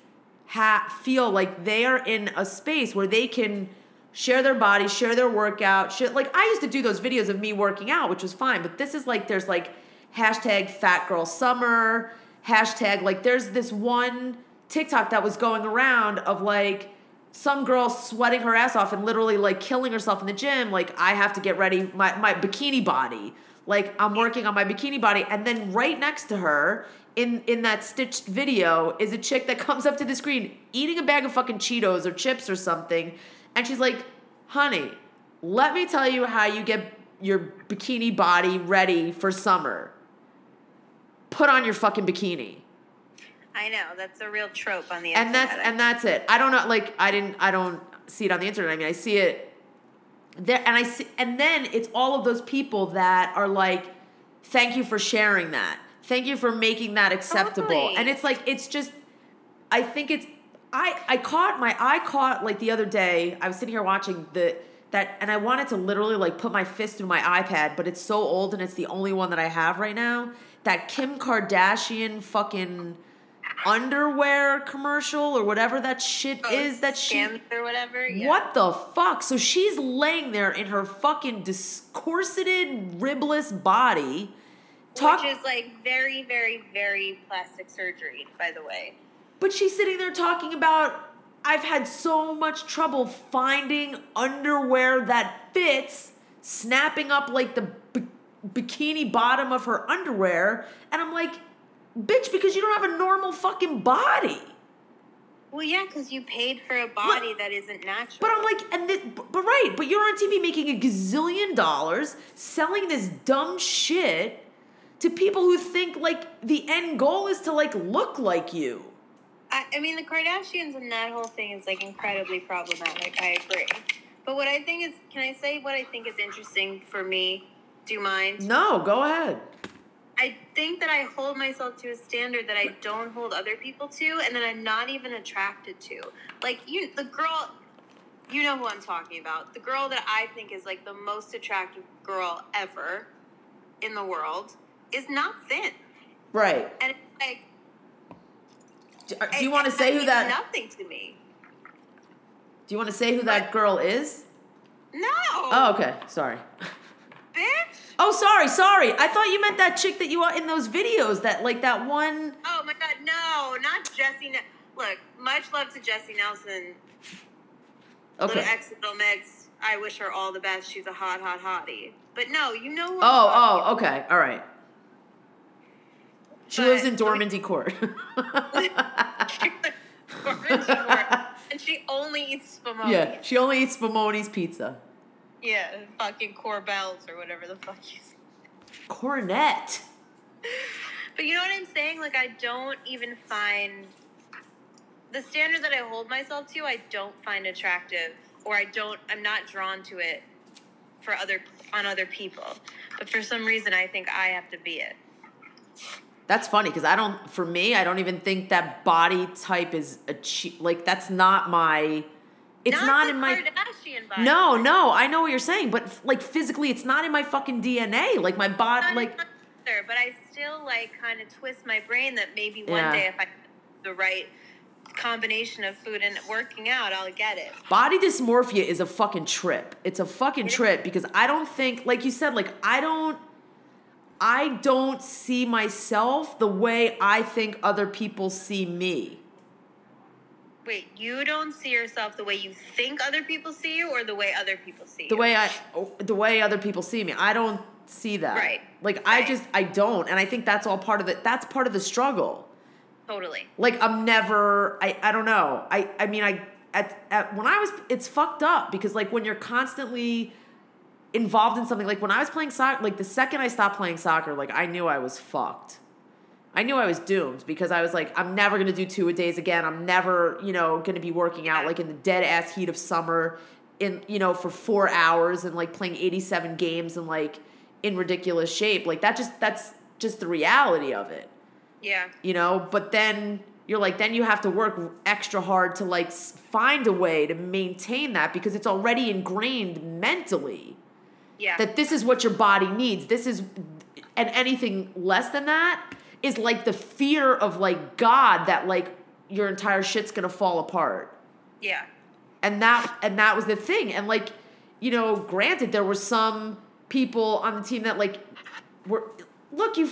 Speaker 1: ha- feel like they are in a space where they can share their body, share their workout. Share, like, I used to do those videos of me working out, which was fine, but this is like, there's like hashtag fat girl summer, hashtag, like, there's this one TikTok that was going around of like, some girl sweating her ass off and literally like killing herself in the gym like i have to get ready my, my bikini body like i'm working on my bikini body and then right next to her in in that stitched video is a chick that comes up to the screen eating a bag of fucking cheetos or chips or something and she's like honey let me tell you how you get your bikini body ready for summer put on your fucking bikini
Speaker 2: I know that's a real trope on the
Speaker 1: and
Speaker 2: internet.
Speaker 1: that's and that's it. I don't know. Like I didn't. I don't see it on the internet. I mean, I see it there, and I see, and then it's all of those people that are like, "Thank you for sharing that. Thank you for making that acceptable."
Speaker 2: Totally.
Speaker 1: And it's like it's just. I think it's. I I caught my eye caught like the other day. I was sitting here watching the that, and I wanted to literally like put my fist through my iPad, but it's so old and it's the only one that I have right now. That Kim Kardashian fucking underwear commercial or whatever that shit
Speaker 2: Oh,
Speaker 1: is that she
Speaker 2: or whatever. Yeah.
Speaker 1: what the fuck so she's laying there in her fucking dis- corseted ribless body talk
Speaker 2: Which is like very, very, very plastic surgery, by the way.
Speaker 1: But she's sitting there talking about i've had so much trouble finding underwear that fits snapping up like the bi- bikini bottom of her underwear and i'm like bitch because you don't have a normal fucking body
Speaker 2: Well, yeah, because you paid for a body that isn't natural.
Speaker 1: But I'm like, and this, but right, but you're on TV making a gazillion dollars selling this dumb shit to people who think like the end goal is to like look like you.
Speaker 2: I, I mean, the Kardashians and that whole thing is like incredibly problematic. I agree. But what I think is, can I say what I think is interesting for me? Do you mind?
Speaker 1: No, go ahead.
Speaker 2: I think that I hold myself to a standard that I don't hold other people to, and that I'm not even attracted to. Like you, the girl, you know who I'm talking about. The girl that I think is like the most attractive girl ever in the world is not thin,
Speaker 1: Right.
Speaker 2: and it's like.
Speaker 1: Do, uh, do you want to say who that?
Speaker 2: Nothing to me.
Speaker 1: Do you want to say who that girl is?
Speaker 2: No.
Speaker 1: Oh, okay. Sorry.
Speaker 2: Bitch.
Speaker 1: Oh, sorry, sorry. I thought you meant that chick that you are in those videos. That like that one.
Speaker 2: Oh my God, no, not Jesy. Ne- Look, much love to Jesy Nelson.
Speaker 1: Okay.
Speaker 2: Little ex little mix. I wish her all the best. She's a hot, hot hottie. But no, you know who
Speaker 1: Oh, oh, okay. All right. She
Speaker 2: But-
Speaker 1: lives in Normandie Court.
Speaker 2: and she only eats spumoni.
Speaker 1: yeah, she only eats Spumoni's pizza.
Speaker 2: Yeah, fucking Corbells or whatever the fuck you say.
Speaker 1: Koronet.
Speaker 2: But you know what I'm saying? Like, I don't even find the standard that I hold myself to. I don't find attractive, or I don't. I'm not drawn to it for other on other people. But for some reason, I think I have to be it.
Speaker 1: That's funny because I don't. For me, I don't even think that body type is a cheap. Like that's not my. It's not,
Speaker 2: the
Speaker 1: in my.
Speaker 2: Body.
Speaker 1: No, no, I know what you're saying, but like physically, it's not in my fucking DNA. Like my body, like
Speaker 2: but I still like kind of twist my brain that maybe one
Speaker 1: Yeah.
Speaker 2: day if I the right combination of food and working out, I'll get it.
Speaker 1: body dysmorphia is a fucking trip. It's a fucking trip because I don't think, like you said, like I don't. I don't see myself the way I think other people see me.
Speaker 2: Wait, you don't see yourself the way you think other people see you, or the way other people see
Speaker 1: The
Speaker 2: you?
Speaker 1: way I oh, the way other people see me. I don't see that.
Speaker 2: Right.
Speaker 1: Like I just I don't and I think that's all part of the that's part of the struggle.
Speaker 2: totally.
Speaker 1: Like I'm never I I don't know. I I mean I at, at when I was it's fucked up because like when you're constantly involved in something like when I was playing soccer like the second I stopped playing soccer like I knew I was fucked. I knew I was doomed because I was like I'm never going to do two a days again. I'm never, you know, going to be working out like in the dead ass heat of summer in you know for 4 hours and like playing 87 games and like in ridiculous shape. Like that just that's just the reality of it
Speaker 2: Yeah.
Speaker 1: you know but then you're like then you have to work extra hard to like find a way to maintain that because it's already ingrained mentally
Speaker 2: Yeah.
Speaker 1: that this is what your body needs. This is and anything less than that is like the fear of like god that like your entire shit's gonna fall apart.
Speaker 2: Yeah.
Speaker 1: and that and that was the thing. And like you know granted there were some people on the team that like were look you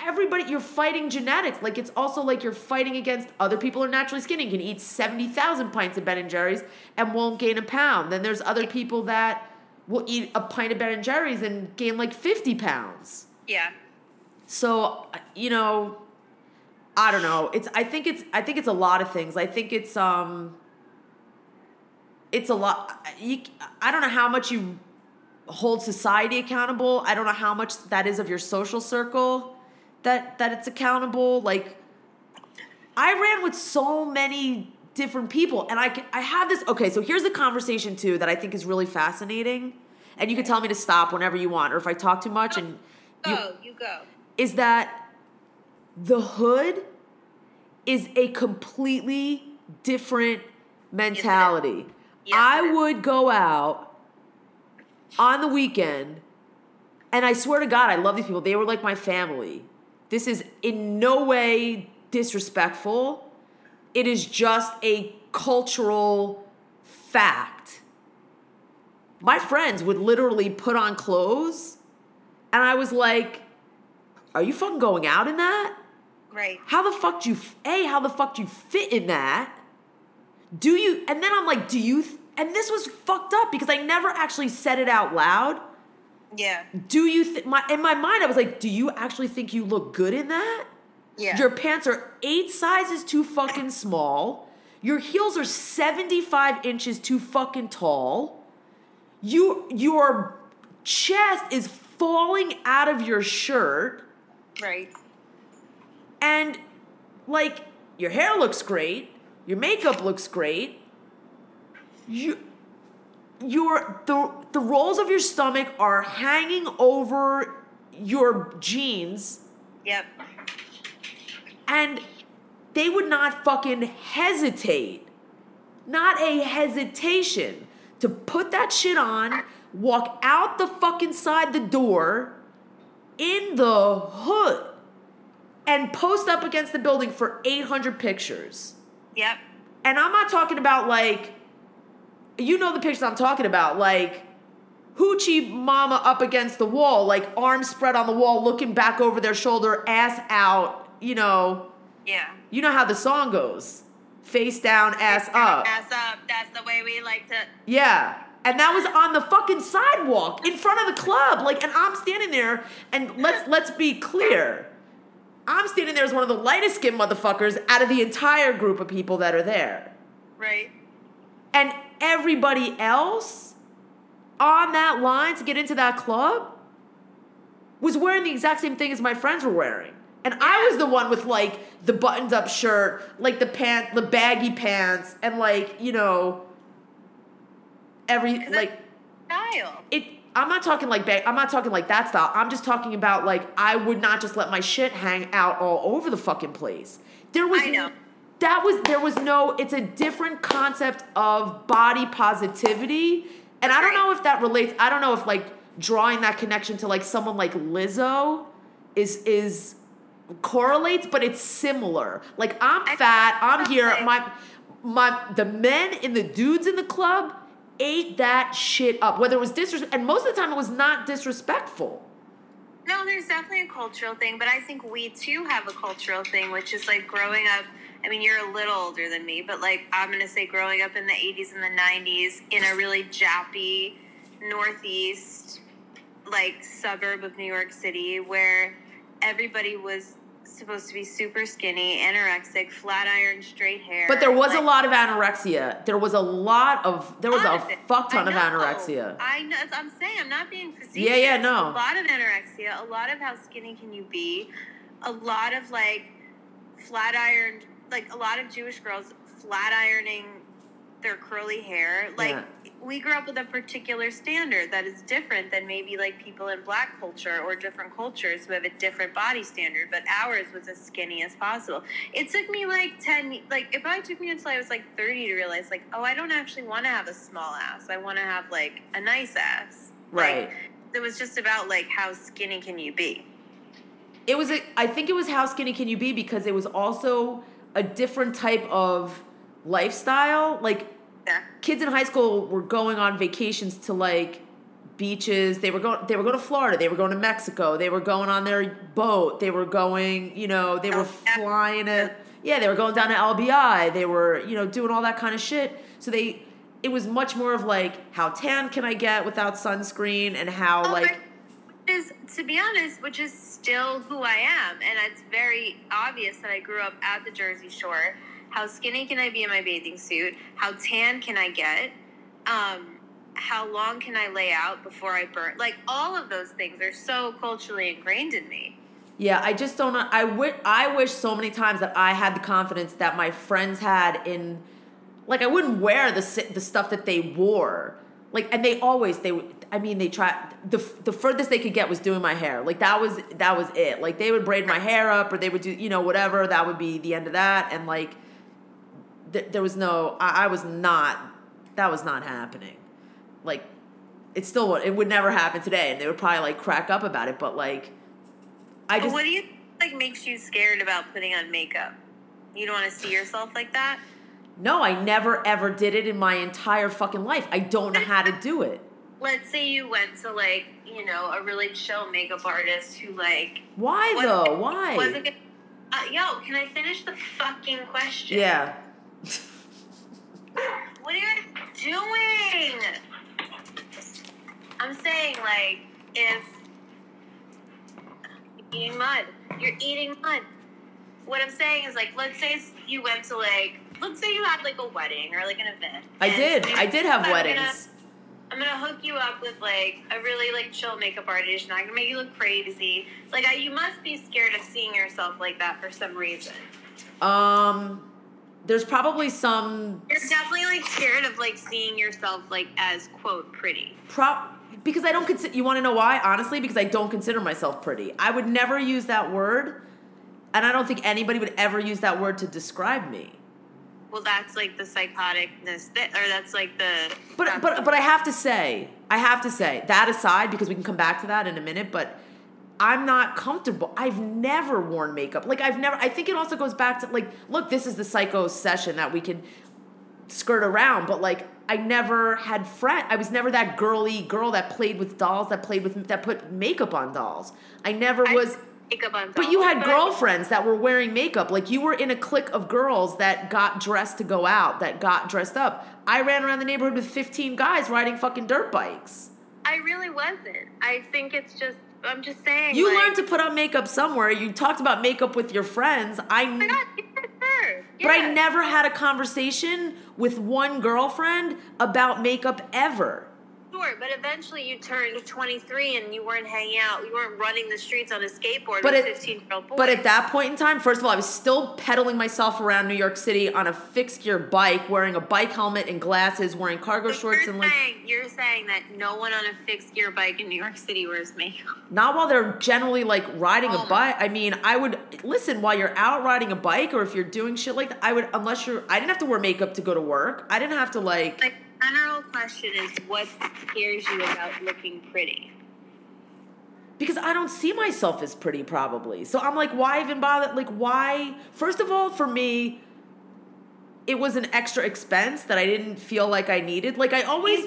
Speaker 1: everybody you're fighting genetics. Like it's also like you're fighting against other people who are naturally skinny you can eat 70,000 pints of Ben and Jerry's and won't gain a pound. Then there's other people that will eat a pint of Ben and Jerry's and gain like 50 pounds
Speaker 2: Yeah.
Speaker 1: so you know, I don't know. It's I think it's I think it's a lot of things. I think it's um. It's a lot. You, I don't know how much you hold society accountable. I don't know how much that is of your social circle that that it's accountable. Like I ran with so many different people and I can, I have this okay, so here's the conversation too that I think is really fascinating. And you can tell me to stop whenever you want or if I talk too much and you,
Speaker 2: Go. You go.
Speaker 1: is that the hood is a completely different mentality.
Speaker 2: Yes,
Speaker 1: I would go out on the weekend, and I swear to God, I love these people. They were like my family. This is in no way disrespectful. It is just a cultural fact. My friends would literally put on clothes, and I was like, Are you fucking going out in that?
Speaker 2: Right.
Speaker 1: How the fuck do you, A, how the fuck do you fit in that? Do you, and then I'm like, Do you, th- and this was fucked up because I never actually said it out loud.
Speaker 2: Yeah.
Speaker 1: Do you, th- my, in my mind, I was like, Do you actually think you look good in that?
Speaker 2: Yeah.
Speaker 1: Your pants are eight sizes too fucking small. Your heels are 75 inches too fucking tall. You your chest is falling out of your shirt
Speaker 2: right.
Speaker 1: and like your hair looks great, your makeup looks great. You your the the rolls of your stomach are hanging over your jeans
Speaker 2: Yep.
Speaker 1: And they would not fucking hesitate. Not a hesitation to put that shit on, walk out the fucking side the door in the hood and post up against the building for 800 pictures.
Speaker 2: Yep.
Speaker 1: And I'm not talking about like, you know the pictures I'm talking about, like hoochie mama up against the wall, like arms spread on the wall, looking back over their shoulder, ass out, you know.
Speaker 2: Yeah.
Speaker 1: You know how the song goes face down, ass up.
Speaker 2: Ass up. That's the way we like to.
Speaker 1: Yeah. And that was on the fucking sidewalk in front of the club. Like, and I'm standing there, and let's let's be clear. I'm standing there as one of the lightest skinned motherfuckers out of the entire group of people that are there.
Speaker 2: Right.
Speaker 1: And everybody else on that line to get into that club was wearing the exact same thing as my friends were wearing. And I was the one with like the buttoned up shirt, like the pant, the baggy pants, and like, you know, every like
Speaker 2: Style.
Speaker 1: it I'm not talking like bag, I'm not talking like that style. I'm just talking about like I would not just let my shit hang out all over the fucking place. There was
Speaker 2: I know.
Speaker 1: that was there was no it's a different concept of body positivity. And I don't
Speaker 2: Right.
Speaker 1: know if that relates I don't know if like drawing that connection to like someone like Lizzo is is correlates, but it's similar. Like I'm
Speaker 2: I-
Speaker 1: fat, I'm here, my my the men and the dudes in the club ate that shit up. Whether it was disrespect, and most of the time it was not disrespectful.
Speaker 2: No, there's definitely a cultural thing, but I think we too have a cultural thing, which is like growing up. I mean, you're a little older than me, but like I'm gonna say growing up in the 80s and the 90s in a really jappy northeast like suburb of New York City where everybody was supposed to be super skinny, anorexic, flat iron, straight hair.
Speaker 1: But there was a lot of anorexia. There was a lot of there was a fuck ton of anorexia.
Speaker 2: I know. I'm saying I'm not being facetious.
Speaker 1: Yeah, yeah, no.
Speaker 2: A lot of anorexia. A lot of how skinny can you be? A lot of like flat ironed, like a lot of Jewish girls flat ironing their curly hair. Like
Speaker 1: Yeah.
Speaker 2: We grew up with a particular standard that is different than maybe like people in black culture or different cultures who have a different body standard. But ours was as skinny as possible. It took me like ten, like it probably took me until I was like thirty to realize like, oh, I don't actually want to have a small ass. I want to have like a nice ass.
Speaker 1: Right.
Speaker 2: Like, it was just about like how skinny can you be.
Speaker 1: It was a, I think it was how skinny can you be because it was also a different type of lifestyle. Like
Speaker 2: Yeah.
Speaker 1: kids in high school were going on vacations to like beaches. They were going they were going to Florida, they were going to Mexico, they were going on their boat, they were going, you know, they were
Speaker 2: Oh,
Speaker 1: flying a yeah, they were going down to LBI, they were, you know, doing all that kind of shit. So they it was much more of like how tan can I get without sunscreen and how
Speaker 2: Oh,
Speaker 1: like
Speaker 2: is to be honest, which is still who I am, and it's very obvious that I grew up at the Jersey Shore. How skinny can I be in my bathing suit? How tan can I get? Um, how long can I lay out before I burn? Like all of those things are so culturally ingrained in me.
Speaker 1: Yeah, I just don't. I wish. I wish so many times that I had the confidence that my friends had in, like I wouldn't wear the the stuff that they wore. Like, and they always they. I mean, they try the the furthest they could get was doing my hair. Like that was that was it. Like they would braid my hair up, or they would do you know whatever. That would be the end of that. And like, th- there was no. I, I was not. That was not happening. Like, it still would. It would never happen today, and they would probably like crack up about it. But like, I
Speaker 2: But
Speaker 1: just.
Speaker 2: what do you like makes you scared about putting on makeup? You don't want to see yourself like that.
Speaker 1: No, I never ever did it in my entire fucking life. I don't know how to do it.
Speaker 2: Let's say you went to like you know a really chill makeup artist who like
Speaker 1: Why though? Why?
Speaker 2: wasn't gonna, uh, yo, can I finish the fucking question?
Speaker 1: yeah.
Speaker 2: What are you doing? I'm saying like if you're eating mud, you're eating mud. What I'm saying is like, let's say you went to like, let's say you had like a wedding or like an event.
Speaker 1: I did. I did have
Speaker 2: I'm gonna-
Speaker 1: weddings.
Speaker 2: I'm gonna hook you up with like a really like chill makeup artist. Not gonna make you look crazy. Like I, you must be scared of seeing yourself like that for some reason.
Speaker 1: Um there's probably some
Speaker 2: You're definitely like scared of like seeing yourself like as quote pretty.
Speaker 1: pro because I don't consider you want to know why? Honestly, because I don't consider myself pretty. I would never use that word. And I don't think anybody would ever use that word to describe me.
Speaker 2: Well, that's like the psychoticness, that, or that's like the.
Speaker 1: But but but I have to say, I have to say that aside because we can come back to that in a minute. But I'm not comfortable. I've never worn makeup. Like I've never. I think it also goes back to like, look, this is the psycho session that we can skirt around. But like, I never had friend. I was never that girly girl that played with dolls, that played with that put makeup on dolls. I never
Speaker 2: I
Speaker 1: was.
Speaker 2: makeup on.
Speaker 1: But you had
Speaker 2: but-
Speaker 1: girlfriends that were wearing makeup. Like you were in a clique of girls that got dressed to go out, that got dressed up. I ran around the neighborhood with 15 guys riding fucking dirt bikes.
Speaker 2: I really wasn't. I think it's just. I'm just saying.
Speaker 1: You
Speaker 2: like,
Speaker 1: learned to put on makeup somewhere. You talked about makeup with your friends. I
Speaker 2: Oh my God, yeah,
Speaker 1: but I never had a conversation with one girlfriend about makeup ever.
Speaker 2: Sure, but eventually you turned 23 and you weren't hanging out. You weren't running the streets on a skateboard
Speaker 1: But
Speaker 2: with
Speaker 1: at-
Speaker 2: 15 year old boys.
Speaker 1: But at that point in time, first of all, I was still pedaling myself around New York City on a fixed gear bike, wearing a bike helmet and glasses, wearing cargo
Speaker 2: So
Speaker 1: shorts
Speaker 2: you're
Speaker 1: and like
Speaker 2: saying, you're saying that no one on a fixed gear bike in New York City wears makeup.
Speaker 1: Not while they're generally like riding
Speaker 2: Oh
Speaker 1: a bike. I mean, I would listen while you're out riding a bike or if you're doing shit like that. I would, unless you're, I didn't have to wear makeup to go to work. I didn't have to like,
Speaker 2: My general question is what scares you about looking pretty?
Speaker 1: because I don't see myself as pretty probably. So I'm like, why even bother? Like, why? First of all, for me, it was an extra expense that I didn't feel like I needed. Like, I always,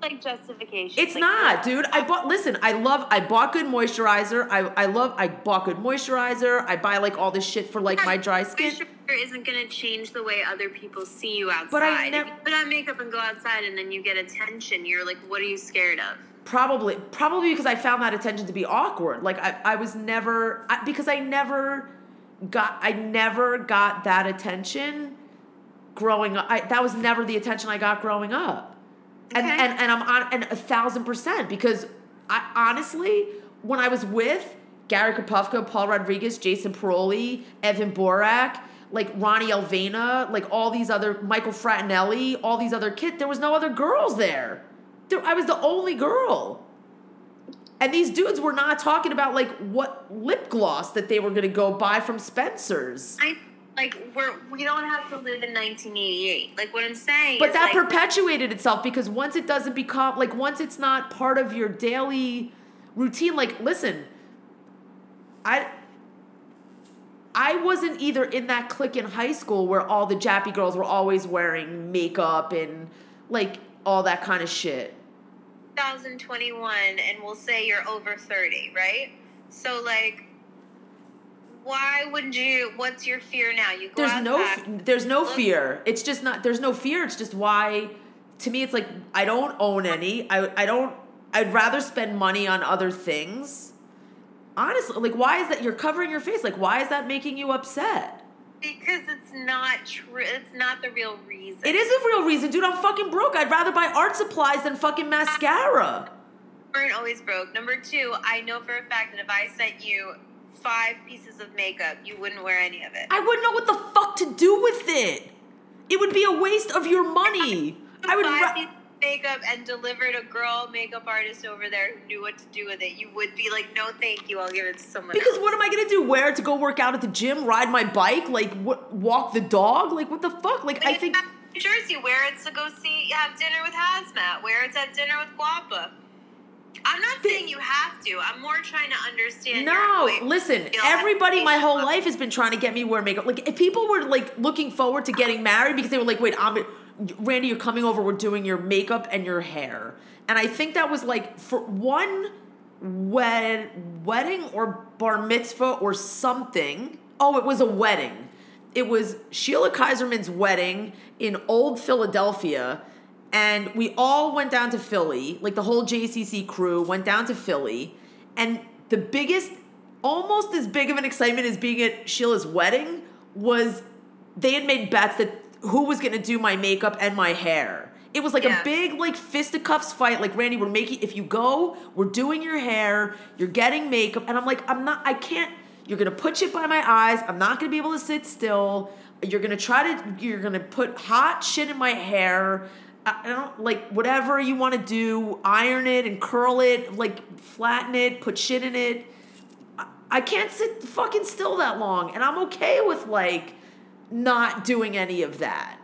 Speaker 2: like justification.
Speaker 1: It's
Speaker 2: like,
Speaker 1: not, dude. I bought. Listen, I love. I bought good moisturizer. I I love. I bought good moisturizer. I buy like all this shit for like my dry skin.
Speaker 2: Moisturizer isn't gonna change the way other people see you outside.
Speaker 1: But I
Speaker 2: if you put on makeup and go outside, and then you get attention, you're like, what are you scared of?
Speaker 1: Probably, probably because I found that attention to be awkward. Like I, I was never I, because I never got. I never got that attention growing up. I, that was never the attention I got growing up. And,
Speaker 2: Okay.
Speaker 1: and and I'm on and a thousand percent because I honestly when I was with Gary Kapufka, Paul Rodriguez, Jason Paroli, Evan Borak, like Ronnie Alvena, like all these other Michael Fratinelli, all these other kids, there was no other girls there. there. I was the only girl. And these dudes were not talking about like what lip gloss that they were gonna go buy from Spencer's.
Speaker 2: I like we're we don't have to live in 1988. Like what I'm saying.
Speaker 1: But that
Speaker 2: like,
Speaker 1: perpetuated itself because once it doesn't become like once it's not part of your daily routine, like listen, I I wasn't either in that clique in high school where all the jappy girls were always wearing makeup and like all that kind of shit.
Speaker 2: 2021 and we'll say you're over 30, right? So like why wouldn't you what's your fear now? You go
Speaker 1: There's no there's no
Speaker 2: look-
Speaker 1: fear. It's just not there's no fear. It's just why to me it's like I don't own any. I I don't I'd rather spend money on other things. Honestly, like why is that you're covering your face? Like why is that making you upset?
Speaker 2: because it's not true. It's not the real reason.
Speaker 1: It is a real reason, dude. I'm fucking broke. I'd rather buy art supplies than fucking mascara.
Speaker 2: weren't always broke. Number two, I know for a fact that if I sent you five pieces of makeup, you wouldn't wear any of it.
Speaker 1: I wouldn't know what the fuck to do with it. It would be a waste of your money. I would
Speaker 2: five
Speaker 1: ra-
Speaker 2: makeup and delivered a girl makeup artist over there who knew what to do with it. You would be like, no, thank you. I'll give it to someone.
Speaker 1: Because
Speaker 2: else.
Speaker 1: what am I gonna do? Wear it to go work out at the gym? Ride my bike? Like what? Walk the dog? Like what the fuck? Like I
Speaker 2: When
Speaker 1: think
Speaker 2: you have New Jersey, wear it to go see, have dinner with Hazmat. Wear it at dinner with Guapa. I'm not saying you have to. I'm more trying to understand.
Speaker 1: no. Listen, everybody my whole life has been trying to get me wear makeup. Like if people were like looking forward to getting married because they were like, wait, I'm Randy, you're coming over. We're doing your makeup and your hair, and I think that was like for one wed- wedding or bar mitzvah or something. Oh, it was a wedding. It was Sheila Kaiserman's wedding in Old Philadelphia, and we all went down to Philly. Like the whole JCC crew went down to Philly, and the biggest, almost as big of an excitement as being at Sheila's wedding was they had made bets that who was going to do my makeup and my hair. It was like
Speaker 2: Yeah.
Speaker 1: a big like fisticuffs fight. Like Randy, we're making if you go, we're doing your hair, you're getting makeup, and I'm like, I'm not, I can't. You're gonna put shit by my eyes. I'm not gonna be able to sit still. You're gonna try to. You're gonna put hot shit in my hair. I don't like whatever you want to do. Iron it and curl it, like flatten it, put shit in it. I- I can't sit fucking still that long, and I'm okay with like not doing any of that.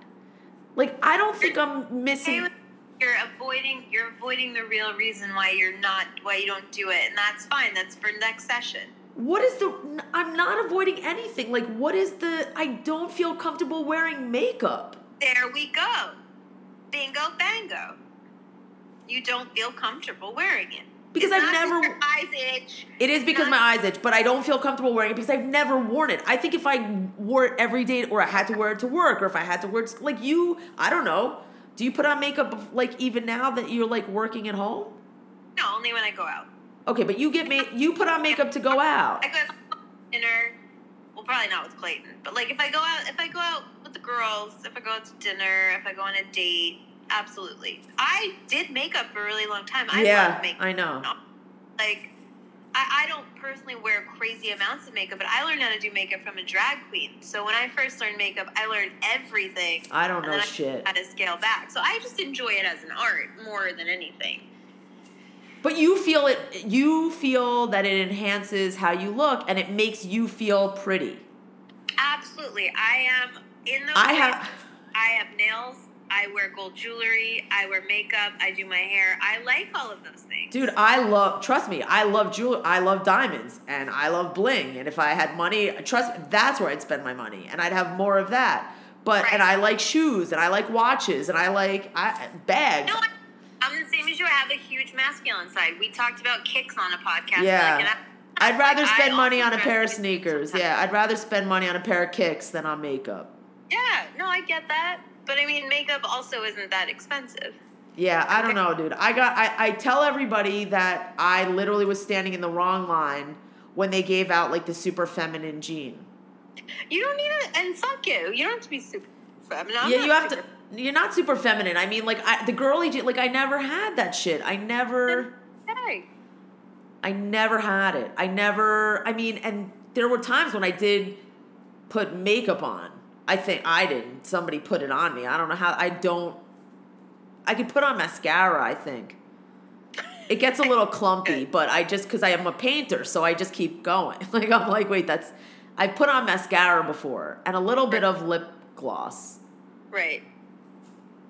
Speaker 1: Like I don't think I'm missing.
Speaker 2: You're avoiding. You're avoiding the real reason why you're not. Why you don't do it, and that's fine. That's for next session.
Speaker 1: What is the? I'm not avoiding anything. Like what is the? I don't feel comfortable wearing makeup.
Speaker 2: There we go. Bingo, bango. You don't feel comfortable wearing it
Speaker 1: Because
Speaker 2: It's
Speaker 1: I've never-
Speaker 2: eyes itch.
Speaker 1: It is because
Speaker 2: not-
Speaker 1: my eyes itch, but I don't feel comfortable wearing it because I've never worn it. I think if I wore it every day, or I had to wear it to work, or if I had to wear it, like you, I don't know. Do you put on makeup like even now that you're like working at home?
Speaker 2: No, only when I go out.
Speaker 1: Okay, but you get ma- you put on makeup to go out.
Speaker 2: I go out to dinner. Well, probably not with Clayton, but like if I go out, if I go out with the girls, if I go out to dinner, if I go on a date, absolutely. I did makeup for a really long time. I
Speaker 1: yeah,
Speaker 2: love makeup.
Speaker 1: I know.
Speaker 2: Like, I, I don't personally wear crazy amounts of makeup, but I learned how to do makeup from a drag queen. So when I first learned makeup, I learned everything.
Speaker 1: I don't know shit.
Speaker 2: I had to scale back. So I just enjoy it as an art more than anything.
Speaker 1: But you feel it. You feel that it enhances how you look, and it makes you feel pretty.
Speaker 2: Absolutely. I am in those
Speaker 1: I have.
Speaker 2: I have nails. I wear gold jewelry. I wear makeup. I do my hair. I like all of those things.
Speaker 1: Dude, I love. Trust me, I love jewel. I love diamonds, and I love bling. And if I had money, trust me, that's where I'd spend my money, and I'd have more of that. But and I like shoes, and I like watches, and I like I, bags.
Speaker 2: No, I, I'm the same as you. I have a huge masculine side. We talked about kicks on a podcast.
Speaker 1: Yeah.
Speaker 2: Like, I,
Speaker 1: I'd rather
Speaker 2: like, I
Speaker 1: spend money on a pair of sneakers. Yeah, I'd rather spend money on a pair of kicks than on makeup.
Speaker 2: Yeah, no, I get that. But I mean, makeup also isn't that expensive.
Speaker 1: Yeah, I don't know, dude. I got I, I tell everybody that I literally was standing in the wrong line when they gave out like the super feminine gene.
Speaker 2: You don't need it, and fuck you. You don't have to be super feminine. I'm
Speaker 1: yeah, you have to. You're not super feminine. I mean like I, the girly gene like I never had that shit. I never
Speaker 2: Hey.
Speaker 1: I never had it. I never I mean and there were times when I did put makeup on. I think I didn't. Somebody put it on me. I don't know how I don't I could put on mascara, I think. It gets a little clumpy, but I just because I am a painter, so I just keep going. Like I'm like, wait, that's I've put on mascara before and a little bit of lip gloss.
Speaker 2: Right.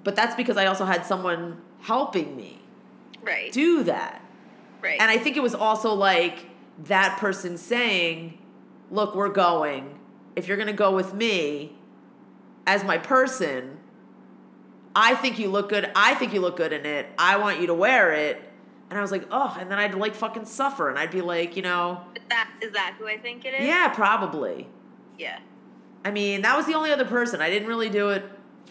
Speaker 1: But that's because I also had someone helping me
Speaker 2: Right.
Speaker 1: do that.
Speaker 2: right.
Speaker 1: And I think it was also like that person saying, Look, we're going. If you're going to go with me as my person, I think you look good. I think you look good in it. I want you to wear it. And I was like, Oh, and then I'd like fucking suffer. And I'd be like, You know,
Speaker 2: is that is that who I think it is?
Speaker 1: yeah, probably.
Speaker 2: Yeah.
Speaker 1: I mean, that was the only other person. I didn't really do it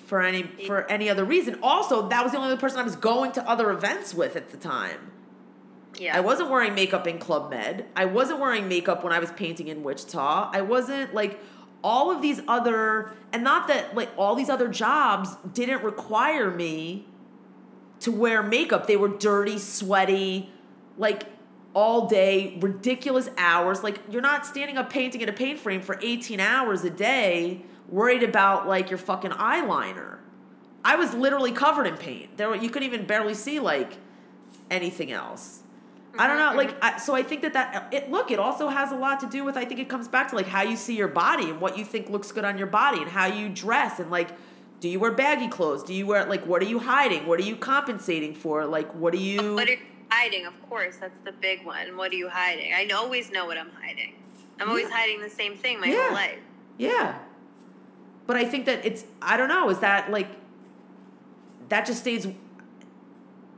Speaker 1: for any for any other reason. Also, that was the only other person I was going to other events with at the time.
Speaker 2: Yeah.
Speaker 1: I wasn't wearing makeup in Club Med. I wasn't wearing makeup when I was painting in Wichita. I wasn't like all of these other and not that like all these other jobs didn't require me to wear makeup. They were dirty, sweaty, like all day, ridiculous hours. Like you're not standing up painting in a paint frame for 18 hours a day worried about like your fucking eyeliner. I was literally covered in paint. There you couldn't even barely see like anything else. I don't know, like mm-hmm. I, so. I think that that it look. It also has a lot to do with. I think it comes back to like how you see your body and what you think looks good on your body and how you dress and like, do you wear baggy clothes? Do you wear like what are you hiding? What are you compensating for? Like what are you?
Speaker 2: What are you hiding? Of course, that's the big one. What are you hiding? I always know what I'm hiding. I'm always
Speaker 1: Yeah.
Speaker 2: hiding the same thing my
Speaker 1: Yeah.
Speaker 2: whole life.
Speaker 1: Yeah. But I think that it's I don't know, is that like that just stays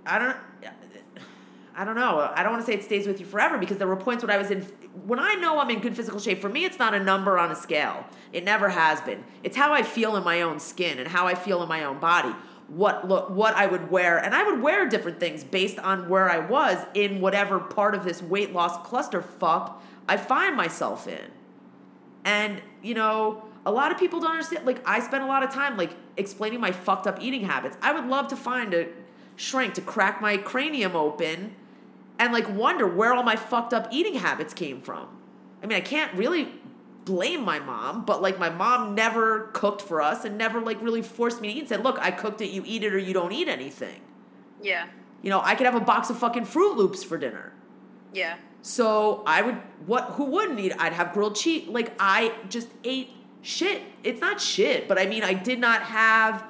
Speaker 1: I don't I don't know. I don't want to say it stays with you forever because there were points when I was in when I know I'm in good physical shape, for me it's not a number on a scale. It never has been. It's how I feel in my own skin and how I feel in my own body. What look what I would wear and I would wear different things based on where I was in whatever part of this weight loss clusterfuck I find myself in. And, you know, a lot of people don't understand. Like, I spend a lot of time, like, explaining my fucked up eating habits. I would love to find a shrink to crack my cranium open and, like, wonder where all my fucked up eating habits came from. I mean, I can't really blame my mom, but, like, my mom never cooked for us and never, like, really forced me to eat and said, look, I cooked it, you eat it or you don't eat anything.
Speaker 2: Yeah.
Speaker 1: You know, I could have a box of fucking Froot Loops for dinner.
Speaker 2: Yeah.
Speaker 1: So I would what who wouldn't eat? I'd have grilled cheese. Like I just ate shit. It's not shit, but I mean I did not have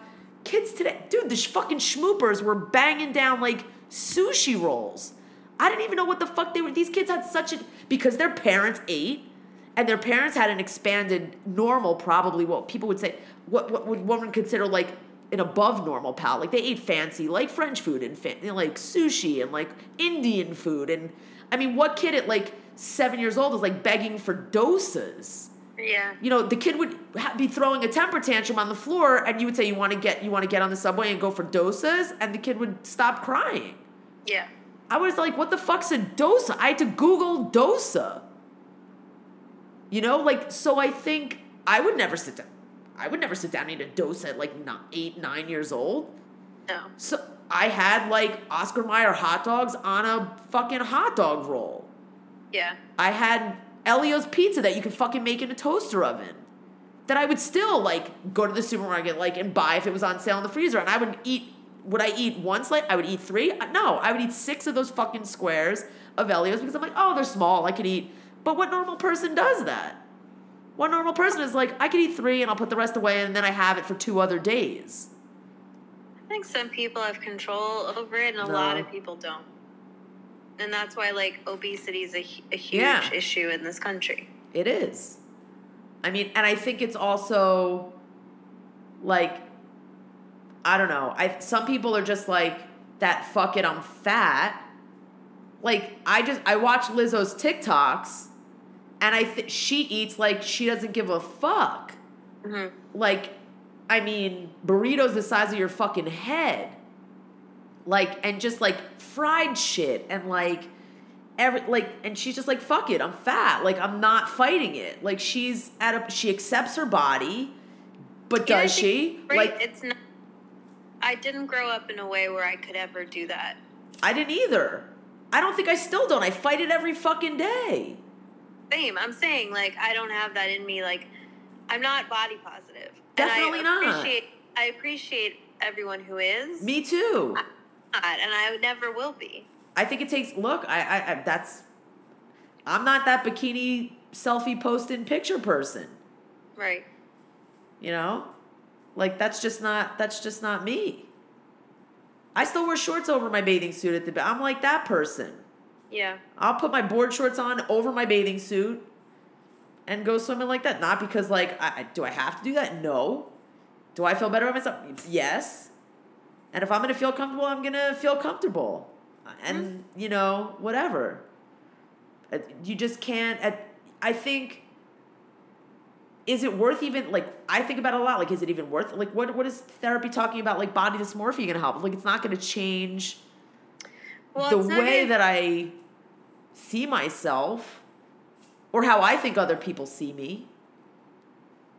Speaker 1: kids today. Dude, the sh- fucking schmoopers were banging down like sushi rolls. I didn't even know what the fuck they were. These kids had such a because their parents ate and their parents had an expanded normal probably what people would say what what would one would consider like an above normal palate. Like they ate fancy, like French food and know, like sushi and like Indian food. And I mean, what kid at like seven years old is like begging for dosas?
Speaker 2: Yeah.
Speaker 1: You know, the kid would ha- be throwing a temper tantrum on the floor, and you would say, "You want to get, you want to get on the subway and go for dosas," and the kid would stop crying.
Speaker 2: Yeah.
Speaker 1: I was like, "What the fuck's a dosa?" I had to Google dosa. You know, like so. I think I would never sit down. I would never sit down and eat a dosa at like not eight, nine years old.
Speaker 2: No.
Speaker 1: So I had like Oscar Mayer hot dogs on a fucking hot dog roll.
Speaker 2: Yeah.
Speaker 1: I had Elio's pizza that you could fucking make in a toaster oven. That I would still like go to the supermarket like and buy if it was on sale in the freezer, and I would eat. Would I eat one slice? I would eat three. Uh, No, I would eat six of those fucking squares of Elio's because I'm like, oh, they're small. I could eat. But what normal person does that? What normal person is like, I could eat three and I'll put the rest away and then I have it for two other days.
Speaker 2: I think some people have control over it, and a lot of people don't. And that's why, like, obesity is a, a huge
Speaker 1: Yeah.
Speaker 2: issue in this country.
Speaker 1: It is. I mean, and I think it's also like I don't know. I some people are just like that fuck it, I'm fat. Like I just I watch Lizzo's TikToks, and I th- she eats like she doesn't give a fuck.
Speaker 2: Mhm.
Speaker 1: Like, I mean, burritos the size of your fucking head. Like and just like fried shit and like every like and she's just like fuck it i'm fat like i'm not fighting it like she's at a she accepts her body but
Speaker 2: Yeah,
Speaker 1: does she
Speaker 2: great.
Speaker 1: like
Speaker 2: it's not. I didn't grow up in a way where I could ever do that.
Speaker 1: i didn't either i don't think i still don't i fight it every fucking day
Speaker 2: Same. I'm saying like I don't have that in me. Like I'm not body positive.
Speaker 1: Definitely
Speaker 2: and I
Speaker 1: not.
Speaker 2: Appreciate, I appreciate everyone who is.
Speaker 1: me too
Speaker 2: Not, and I never will be.
Speaker 1: i think it takes look i i, I that's i'm not that bikini selfie posting picture person
Speaker 2: Right.
Speaker 1: you know like that's just not that's just not me i still wear shorts over my bathing suit at the i'm like that person
Speaker 2: Yeah.
Speaker 1: I'll put my board shorts on over my bathing suit and go swimming like that. Not because like I, do I have to do that? No. Do I feel better about myself? Yes. And if I'm gonna feel comfortable, I'm gonna feel comfortable. And you know whatever. Uh, You just can't. At, I think. Is it worth even like I think about it a lot like is it even worth like what what is therapy talking about like body dysmorphia gonna help like it's not gonna change
Speaker 2: Well,
Speaker 1: the way that I see myself or how I think other people see me.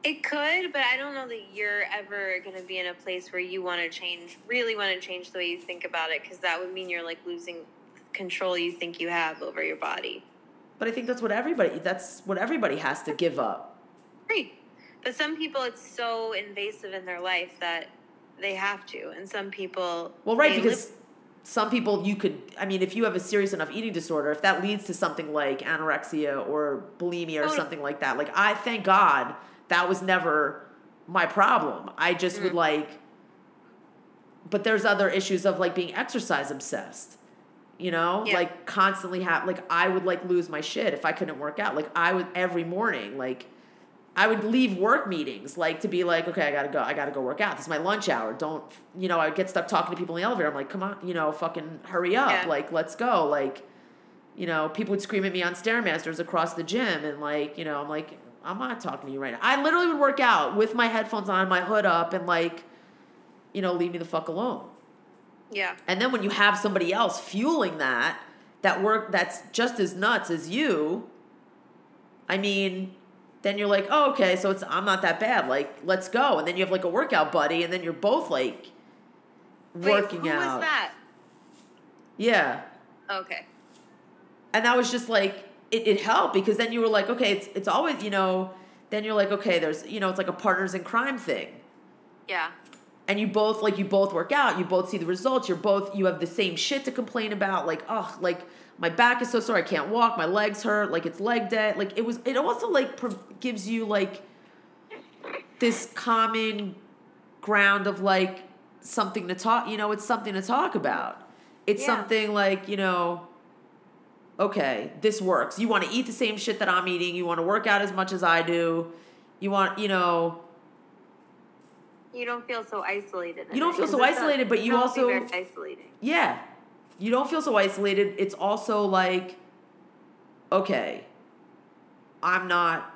Speaker 2: It could, but I don't know that you're ever going to be in a place where you want to change, really want to change the way you think about it, because that would mean you're like losing control you think you have over your body.
Speaker 1: But I think that's what everybody that's what everybody has to give up.
Speaker 2: Right. But some people, it's so invasive in their life that they have to, and some people.
Speaker 1: Well, right, because
Speaker 2: live-
Speaker 1: some people you could I mean if you have a serious enough eating disorder, if that leads to something like anorexia or bulimia or
Speaker 2: Oh.
Speaker 1: something like that, like I thank God that was never my problem. I just would
Speaker 2: Mm.
Speaker 1: like but there's other issues of like being exercise obsessed. You know,
Speaker 2: Yeah.
Speaker 1: like constantly have like I would like lose my shit if I couldn't work out. Like I would every morning like I would leave work meetings like to be like, okay, I gotta go. I gotta go work out. This is my lunch hour. Don't you know? I would get stuck talking to people in the elevator. I'm like, come on, you know, fucking hurry up.
Speaker 2: Yeah.
Speaker 1: Like, let's go. Like, you know, people would scream at me on stairmasters across the gym, and like, you know, I'm like, I'm not talking to you right now. I literally would work out with my headphones on, my hood up, and like, you know, leave me the fuck alone.
Speaker 2: Yeah.
Speaker 1: And then when you have somebody else fueling that, that work that's just as nuts as you, I mean, then you're like, oh, okay, so it's I'm not that bad. Like, let's go. And then you have like a workout buddy, and then you're both like
Speaker 2: Wait,
Speaker 1: working
Speaker 2: who
Speaker 1: out.
Speaker 2: was that?
Speaker 1: Yeah.
Speaker 2: Okay.
Speaker 1: And that was just like it, it helped because then you were like, okay, it's it's always, you know, then you're like, okay, there's you know, it's like a partners in crime thing.
Speaker 2: Yeah.
Speaker 1: and you both like you both work out you both see the results you're both you have the same shit to complain about like oh like my back is so sore i can't walk my legs hurt like it's leg day like it was it also like pro- gives you like this common ground of like something to talk you know it's something to talk about it's
Speaker 2: Yeah.
Speaker 1: something like you know okay this works you want to eat the same shit that i'm eating you want to work out as much as i do you want you know
Speaker 2: You don't feel so isolated.
Speaker 1: You don't feel so isolated, but you also-
Speaker 2: very isolating.
Speaker 1: Yeah. You don't feel so isolated. It's also like, okay, I'm not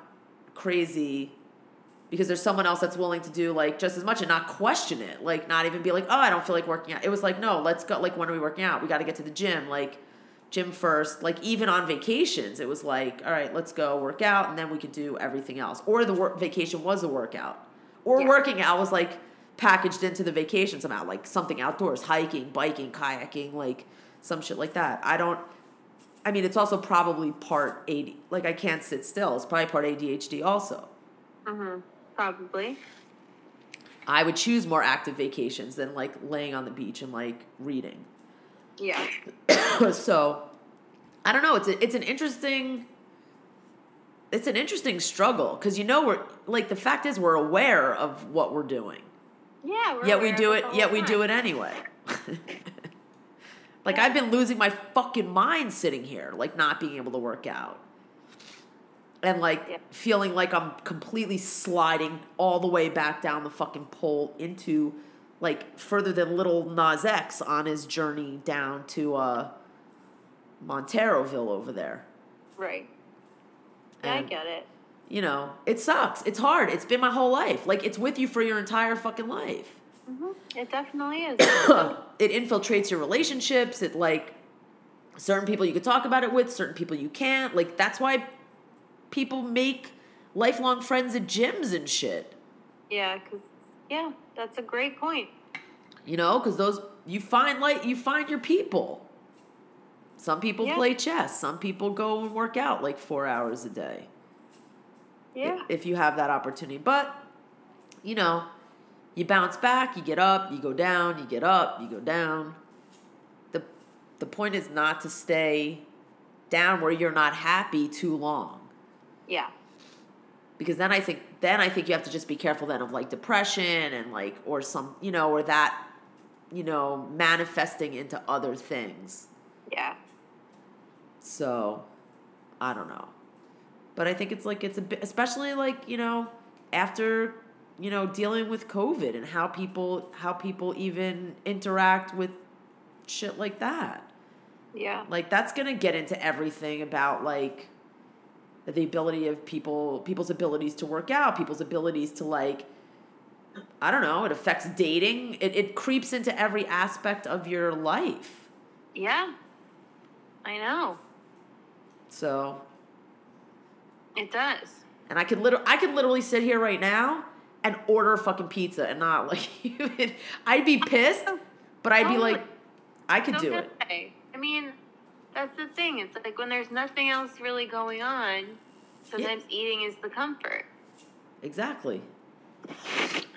Speaker 1: crazy because there's someone else that's willing to do like just as much and not question it. Like, not even be like, oh, I don't feel like working out. It was like, no, let's go. Like, when are we working out? We got to get to the gym. Like, gym first. Like, even on vacations, it was like, all right, let's go work out and then we could do everything else. Or the work vacation was a workout. Or
Speaker 2: Yeah.
Speaker 1: working out was like packaged into the vacation somehow, like something outdoors, hiking, biking, kayaking, like some shit like that. I don't. I mean, it's also probably part AD. Like I can't sit still. It's probably part ADHD also.
Speaker 2: Mm-hmm. Probably.
Speaker 1: I would choose more active vacations than like laying on the beach and like reading.
Speaker 2: Yeah.
Speaker 1: so, I don't know. It's a, it's an interesting. It's an interesting struggle because you know we're like the fact is we're aware of what we're doing.
Speaker 2: Yeah. We're
Speaker 1: yet we do it yet we do it anyway like i've been losing my fucking mind sitting here like not being able to work out and like
Speaker 2: Yeah.
Speaker 1: feeling like i'm completely sliding all the way back down the fucking pole into like further than Lil Nas X on his journey down to uh, Monteroville over there.
Speaker 2: Right. Yeah, I get it.
Speaker 1: You know, it sucks. It's hard. It's been my whole life. Like it's with you for your entire fucking life.
Speaker 2: hmm It definitely is.
Speaker 1: it infiltrates your relationships. It like certain people you could talk about it with, certain people you can't. Like that's why people make lifelong friends at gyms and shit.
Speaker 2: yeah, because yeah, that's a great point.
Speaker 1: You know, because those you find like you find your people. Some people
Speaker 2: Yeah.
Speaker 1: play chess. Some people go and work out like four hours a day.
Speaker 2: Yeah.
Speaker 1: If you have that opportunity, but you know, you bounce back, you get up, you go down, you get up, you go down. the The point is not to stay down where you're not happy too long
Speaker 2: Yeah.
Speaker 1: because then I think then I think you have to just be careful then of like depression and like or some you know or that you know manifesting into other things.
Speaker 2: Yeah.
Speaker 1: So I don't know, but I think it's like it's a bit especially like you know after you know dealing with COVID and how people how people even interact with shit like that.
Speaker 2: Yeah.
Speaker 1: Like that's gonna get into everything about like the ability of people people's abilities to work out, people's abilities to like I don't know, it affects dating. It it creeps into every aspect of your life.
Speaker 2: Yeah. I know.
Speaker 1: So
Speaker 2: It does.
Speaker 1: and I could literally I could literally sit here right now and order fucking pizza and not like even I'd be pissed, oh, but I'd be like I could do it.
Speaker 2: I. I mean, that's the thing. It's like when there's nothing else really going on, sometimes eating is the comfort.
Speaker 1: Exactly.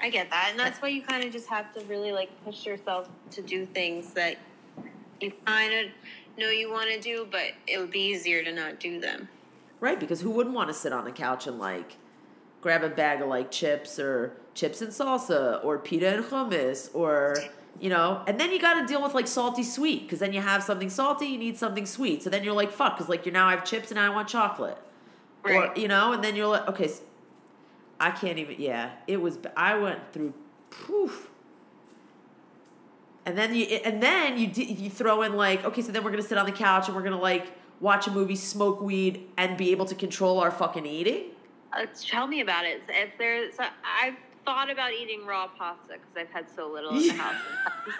Speaker 2: I get that. And that's why you kind of just have to really like push yourself to do things that you kind of know you want to do, but it would be easier to not do them.
Speaker 1: Right, because who wouldn't want to sit on the couch and like grab a bag of like chips or chips and salsa or pita and hummus or you know, and then you got to deal with like salty sweet because then you have something salty, you need something sweet. So then you're like, fuck, because like you now I have chips and I want chocolate,
Speaker 2: Right.
Speaker 1: or you know, and then you're like, okay, I can't even. Yeah, it was. i went through, poof. And then you and then you you throw in like okay so then we're gonna sit on the couch and we're gonna like watch a movie, smoke weed, and be able to control our fucking eating.
Speaker 2: Uh, tell me about it. If there's, I've thought about eating raw pasta because I've had so little in the house.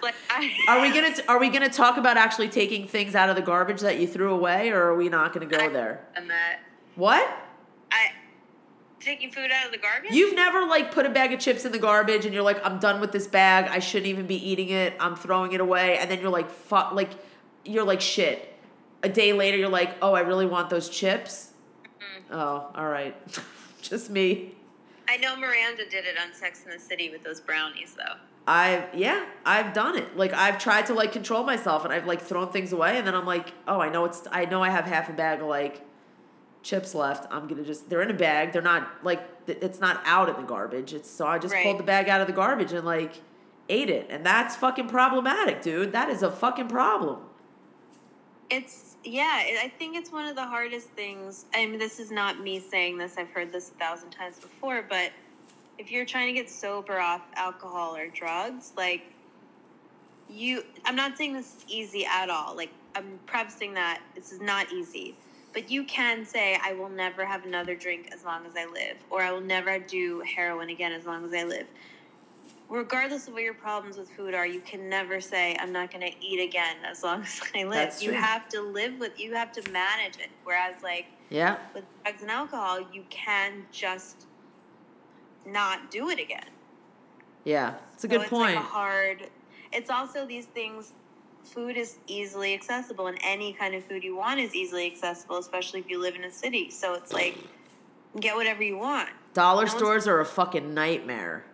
Speaker 2: Like, I,
Speaker 1: Are we gonna are we gonna talk about actually taking things out of the garbage that you threw away, or are we not gonna go there?
Speaker 2: And that
Speaker 1: What?
Speaker 2: I taking food out of the garbage.
Speaker 1: You've never like put a bag of chips in the garbage and you're like, I'm done with this bag. I shouldn't even be eating it. I'm throwing it away. And then you're like, fuck, like, you're like, shit. A day later, you're like, oh, I really want those chips. Mm-hmm. Oh, all right. Just me.
Speaker 2: I know Miranda did it on Sex in the City with those brownies, though.
Speaker 1: I've, yeah, I've done it. Like, I've tried to like control myself and I've like thrown things away. And then I'm like, oh, I know it's, I know I have half a bag of like chips left. I'm gonna just, they're in a bag. They're not like, it's not out in the garbage. It's, so I just
Speaker 2: Right.
Speaker 1: pulled the bag out of the garbage and like ate it. And that's fucking problematic, dude. That is a fucking problem.
Speaker 2: It's yeah. I think it's one of the hardest things. I mean, this is not me saying this. I've heard this a thousand times before. But if you're trying to get sober off alcohol or drugs, like you, I'm not saying this is easy at all. Like I'm prefacing that this is not easy. But you can say, I will never have another drink as long as I live, or I will never do heroin again as long as I live. Regardless of what your problems with food are, you can never say, I'm not going to eat again as long as I live.
Speaker 1: That's
Speaker 2: you
Speaker 1: true.
Speaker 2: have to live with, you have to manage it. Whereas, like,
Speaker 1: Yeah.
Speaker 2: with drugs and alcohol, you can just not do it again.
Speaker 1: Yeah. It's a
Speaker 2: So
Speaker 1: good
Speaker 2: it's
Speaker 1: point.
Speaker 2: Like a hard. It's also these things. Food is easily accessible, and any kind of food you want is easily accessible, especially if you live in a city. So it's like, get whatever you want.
Speaker 1: Dollar stores are a fucking nightmare.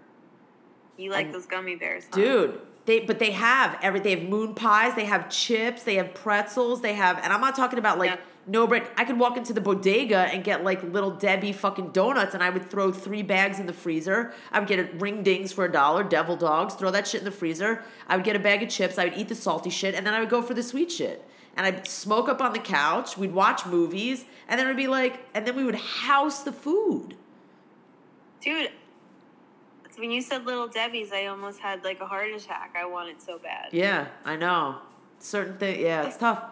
Speaker 2: You like
Speaker 1: Um,
Speaker 2: those gummy bears, huh?
Speaker 1: Dude, they but they have every they have moon pies, they have chips, they have pretzels, they have and I'm not talking about like
Speaker 2: Yeah.
Speaker 1: no bread. I could walk into the bodega and get like little Debbie fucking donuts and I would throw three bags in the freezer. I would get a ring dings for a dollar, devil dogs, throw that shit in the freezer. I would get a bag of chips, I would eat the salty shit, and then I would go for the sweet shit. And I'd smoke up on the couch, we'd watch movies, and then it'd be like and then we would house the food.
Speaker 2: Dude, when you said Little Debbie's, I almost had like a heart attack. I want it so bad.
Speaker 1: Yeah, I know. Certain thing, yeah, it's tough.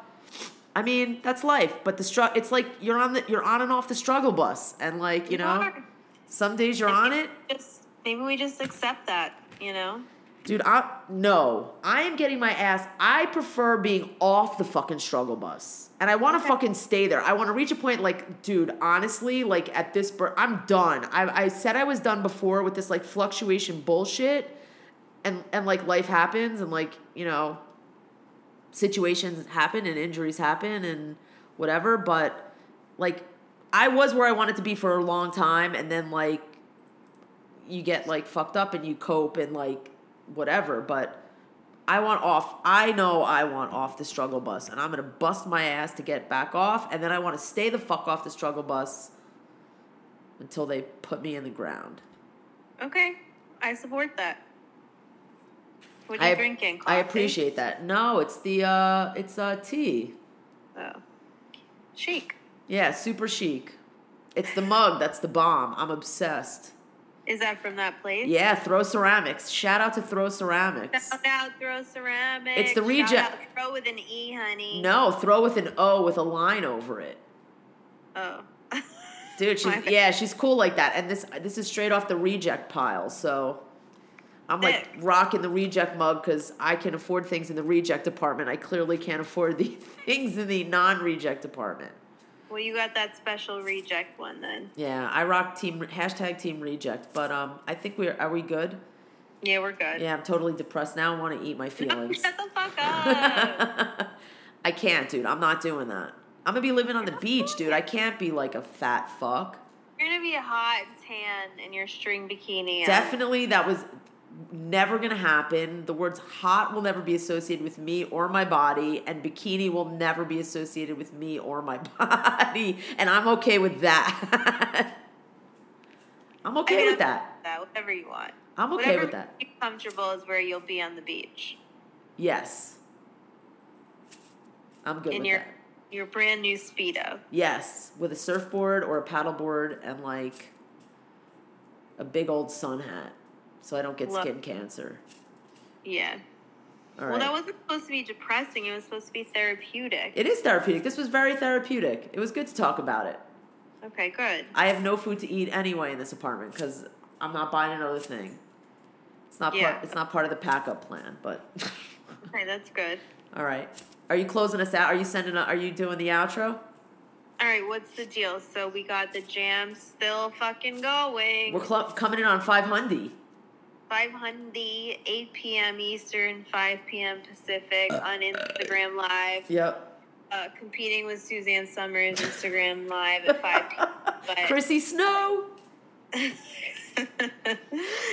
Speaker 1: I mean, that's life, but the str- it's like you're on the you're on and off the struggle bus, and like you,
Speaker 2: You
Speaker 1: know,
Speaker 2: are.
Speaker 1: some days you're on it,
Speaker 2: Just maybe we just accept that, you know.
Speaker 1: Dude. I no, I am getting my ass. I prefer being off the fucking struggle bus, and I want to
Speaker 2: Okay.
Speaker 1: fucking stay there. I want to reach a point, like, dude, honestly, like at this, bur- I'm done. I I said I was done before with this like fluctuation bullshit, and and like life happens, and like you know, situations happen and injuries happen and whatever but like i was where i wanted to be for a long time and then like you get like fucked up and you cope and like whatever but i want off i know i want off the struggle bus and i'm gonna bust my ass to get back off and then i want to stay the fuck off the struggle bus until they put me in the ground
Speaker 2: Okay, I support that. What are you
Speaker 1: I,
Speaker 2: drinking?
Speaker 1: I appreciate that no it's the uh it's uh tea
Speaker 2: Oh, chic.
Speaker 1: Yeah, super chic. It's the mug that's the bomb. I'm obsessed.
Speaker 2: Is that from that place?
Speaker 1: Yeah, Throw Ceramics. Shout out to Throw Ceramics.
Speaker 2: Shout out, throw ceramics.
Speaker 1: It's the reject-
Speaker 2: Throw with an E, honey.
Speaker 1: No, throw with an O with a line over it.
Speaker 2: Oh.
Speaker 1: Dude, she's yeah, she's cool like that. And this this is straight off the reject pile. So I'm like rocking the reject mug because I can afford things in the reject department. I clearly can't afford the things in the non-reject department.
Speaker 2: Well, you got that special reject one then.
Speaker 1: Yeah, I rock team hashtag team reject. But um, I think we're are we good?
Speaker 2: Yeah, we're good.
Speaker 1: Yeah, I'm totally depressed now. I want to eat my
Speaker 2: No,
Speaker 1: feelings.
Speaker 2: shut the fuck up.
Speaker 1: I can't, dude. I'm not doing that. I'm gonna be living on the beach, dude. I can't be like a fat fuck.
Speaker 2: You're gonna be a hot tan in your string bikini.
Speaker 1: Definitely, that was never gonna happen. The words hot will never be associated with me or my body, and bikini will never be associated with me or my body. And I'm okay with that. I'm
Speaker 2: I
Speaker 1: okay
Speaker 2: mean,
Speaker 1: with that.
Speaker 2: That whatever you want.
Speaker 1: I'm okay
Speaker 2: whatever
Speaker 1: with that.
Speaker 2: comfortable is where you'll be on the beach
Speaker 1: Yes. I'm good
Speaker 2: in
Speaker 1: with
Speaker 2: your
Speaker 1: that.
Speaker 2: your brand new speedo.
Speaker 1: Yes, with a surfboard or a paddleboard and like a big old sun hat, so I don't get
Speaker 2: Love-
Speaker 1: skin cancer.
Speaker 2: Yeah.
Speaker 1: All
Speaker 2: Well,
Speaker 1: right.
Speaker 2: that wasn't supposed to be depressing. It was supposed to be therapeutic.
Speaker 1: it is therapeutic. This was very therapeutic. It was good to talk about it.
Speaker 2: okay, good.
Speaker 1: I have no food to eat anyway in this apartment because I'm not buying another thing. It's not
Speaker 2: Yeah.
Speaker 1: part. It's not part of the pack up plan. But
Speaker 2: Okay, that's good.
Speaker 1: all right. Are you closing us out? Are you sending? A, are you doing the outro?
Speaker 2: All right, what's the deal? So we got the jam still fucking going.
Speaker 1: We're cl- coming in on 500.
Speaker 2: 500, 8 p.m. Eastern, 5 p.m. Pacific on Instagram Live.
Speaker 1: Yep.
Speaker 2: Uh, competing with Suzanne Somers Instagram Live at 5 p.m. But
Speaker 1: Chrissy Snow.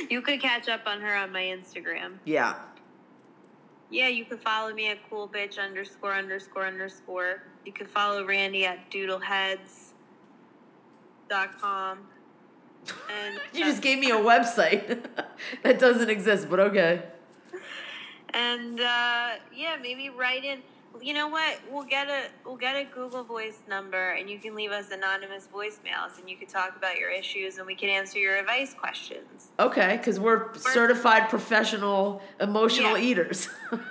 Speaker 2: you could catch up on her on my Instagram.
Speaker 1: Yeah.
Speaker 2: Yeah, you could follow me at cool bitch underscore underscore underscore. You could follow Randy at doodleheads dot com. And
Speaker 1: You just gave me a website that doesn't exist, but okay.
Speaker 2: and uh, yeah, maybe write in. You know what? We'll get a we'll get a Google Voice number, and you can leave us anonymous voicemails, and you can talk about your issues, and we can answer your advice questions.
Speaker 1: Okay, because we're certified professional emotional
Speaker 2: Yeah.
Speaker 1: eaters.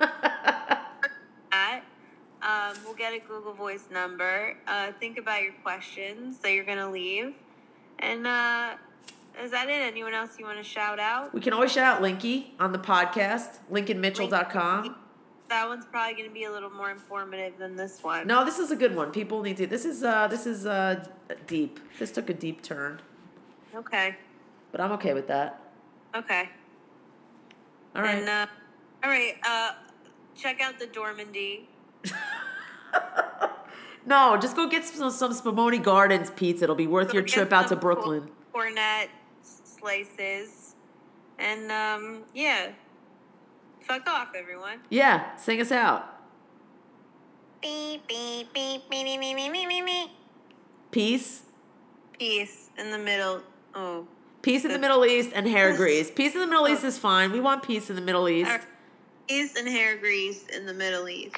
Speaker 2: Um, we'll get a Google Voice number. Uh, think about your questions that you're gonna leave, and uh, is that it? Anyone else you want to shout out?
Speaker 1: we can always shout out Linky on the podcast, lincolnmitchell.com.
Speaker 2: That one's probably going to be a little more informative than this one.
Speaker 1: No, this is a good one. People need to. This is uh, this is uh, deep. This took a deep turn,
Speaker 2: Okay.
Speaker 1: but I'm okay with that.
Speaker 2: Okay.
Speaker 1: All right.
Speaker 2: And, uh, all right. Uh, check out the Normandie.
Speaker 1: no, just go get some, some Spumoni Gardens pizza. It'll be worth
Speaker 2: Go
Speaker 1: your trip out to Brooklyn.
Speaker 2: Koronet slices, and um, yeah. Fuck off, everyone.
Speaker 1: Yeah, sing us out.
Speaker 2: Beep beep beep beep beep beep beep beep beep.
Speaker 1: Peace.
Speaker 2: Peace in the middle. Oh.
Speaker 1: Peace in the Middle East and hair grease. Peace in the Middle East is fine. We want peace in the Middle East.
Speaker 2: Peace and hair grease in the Middle East.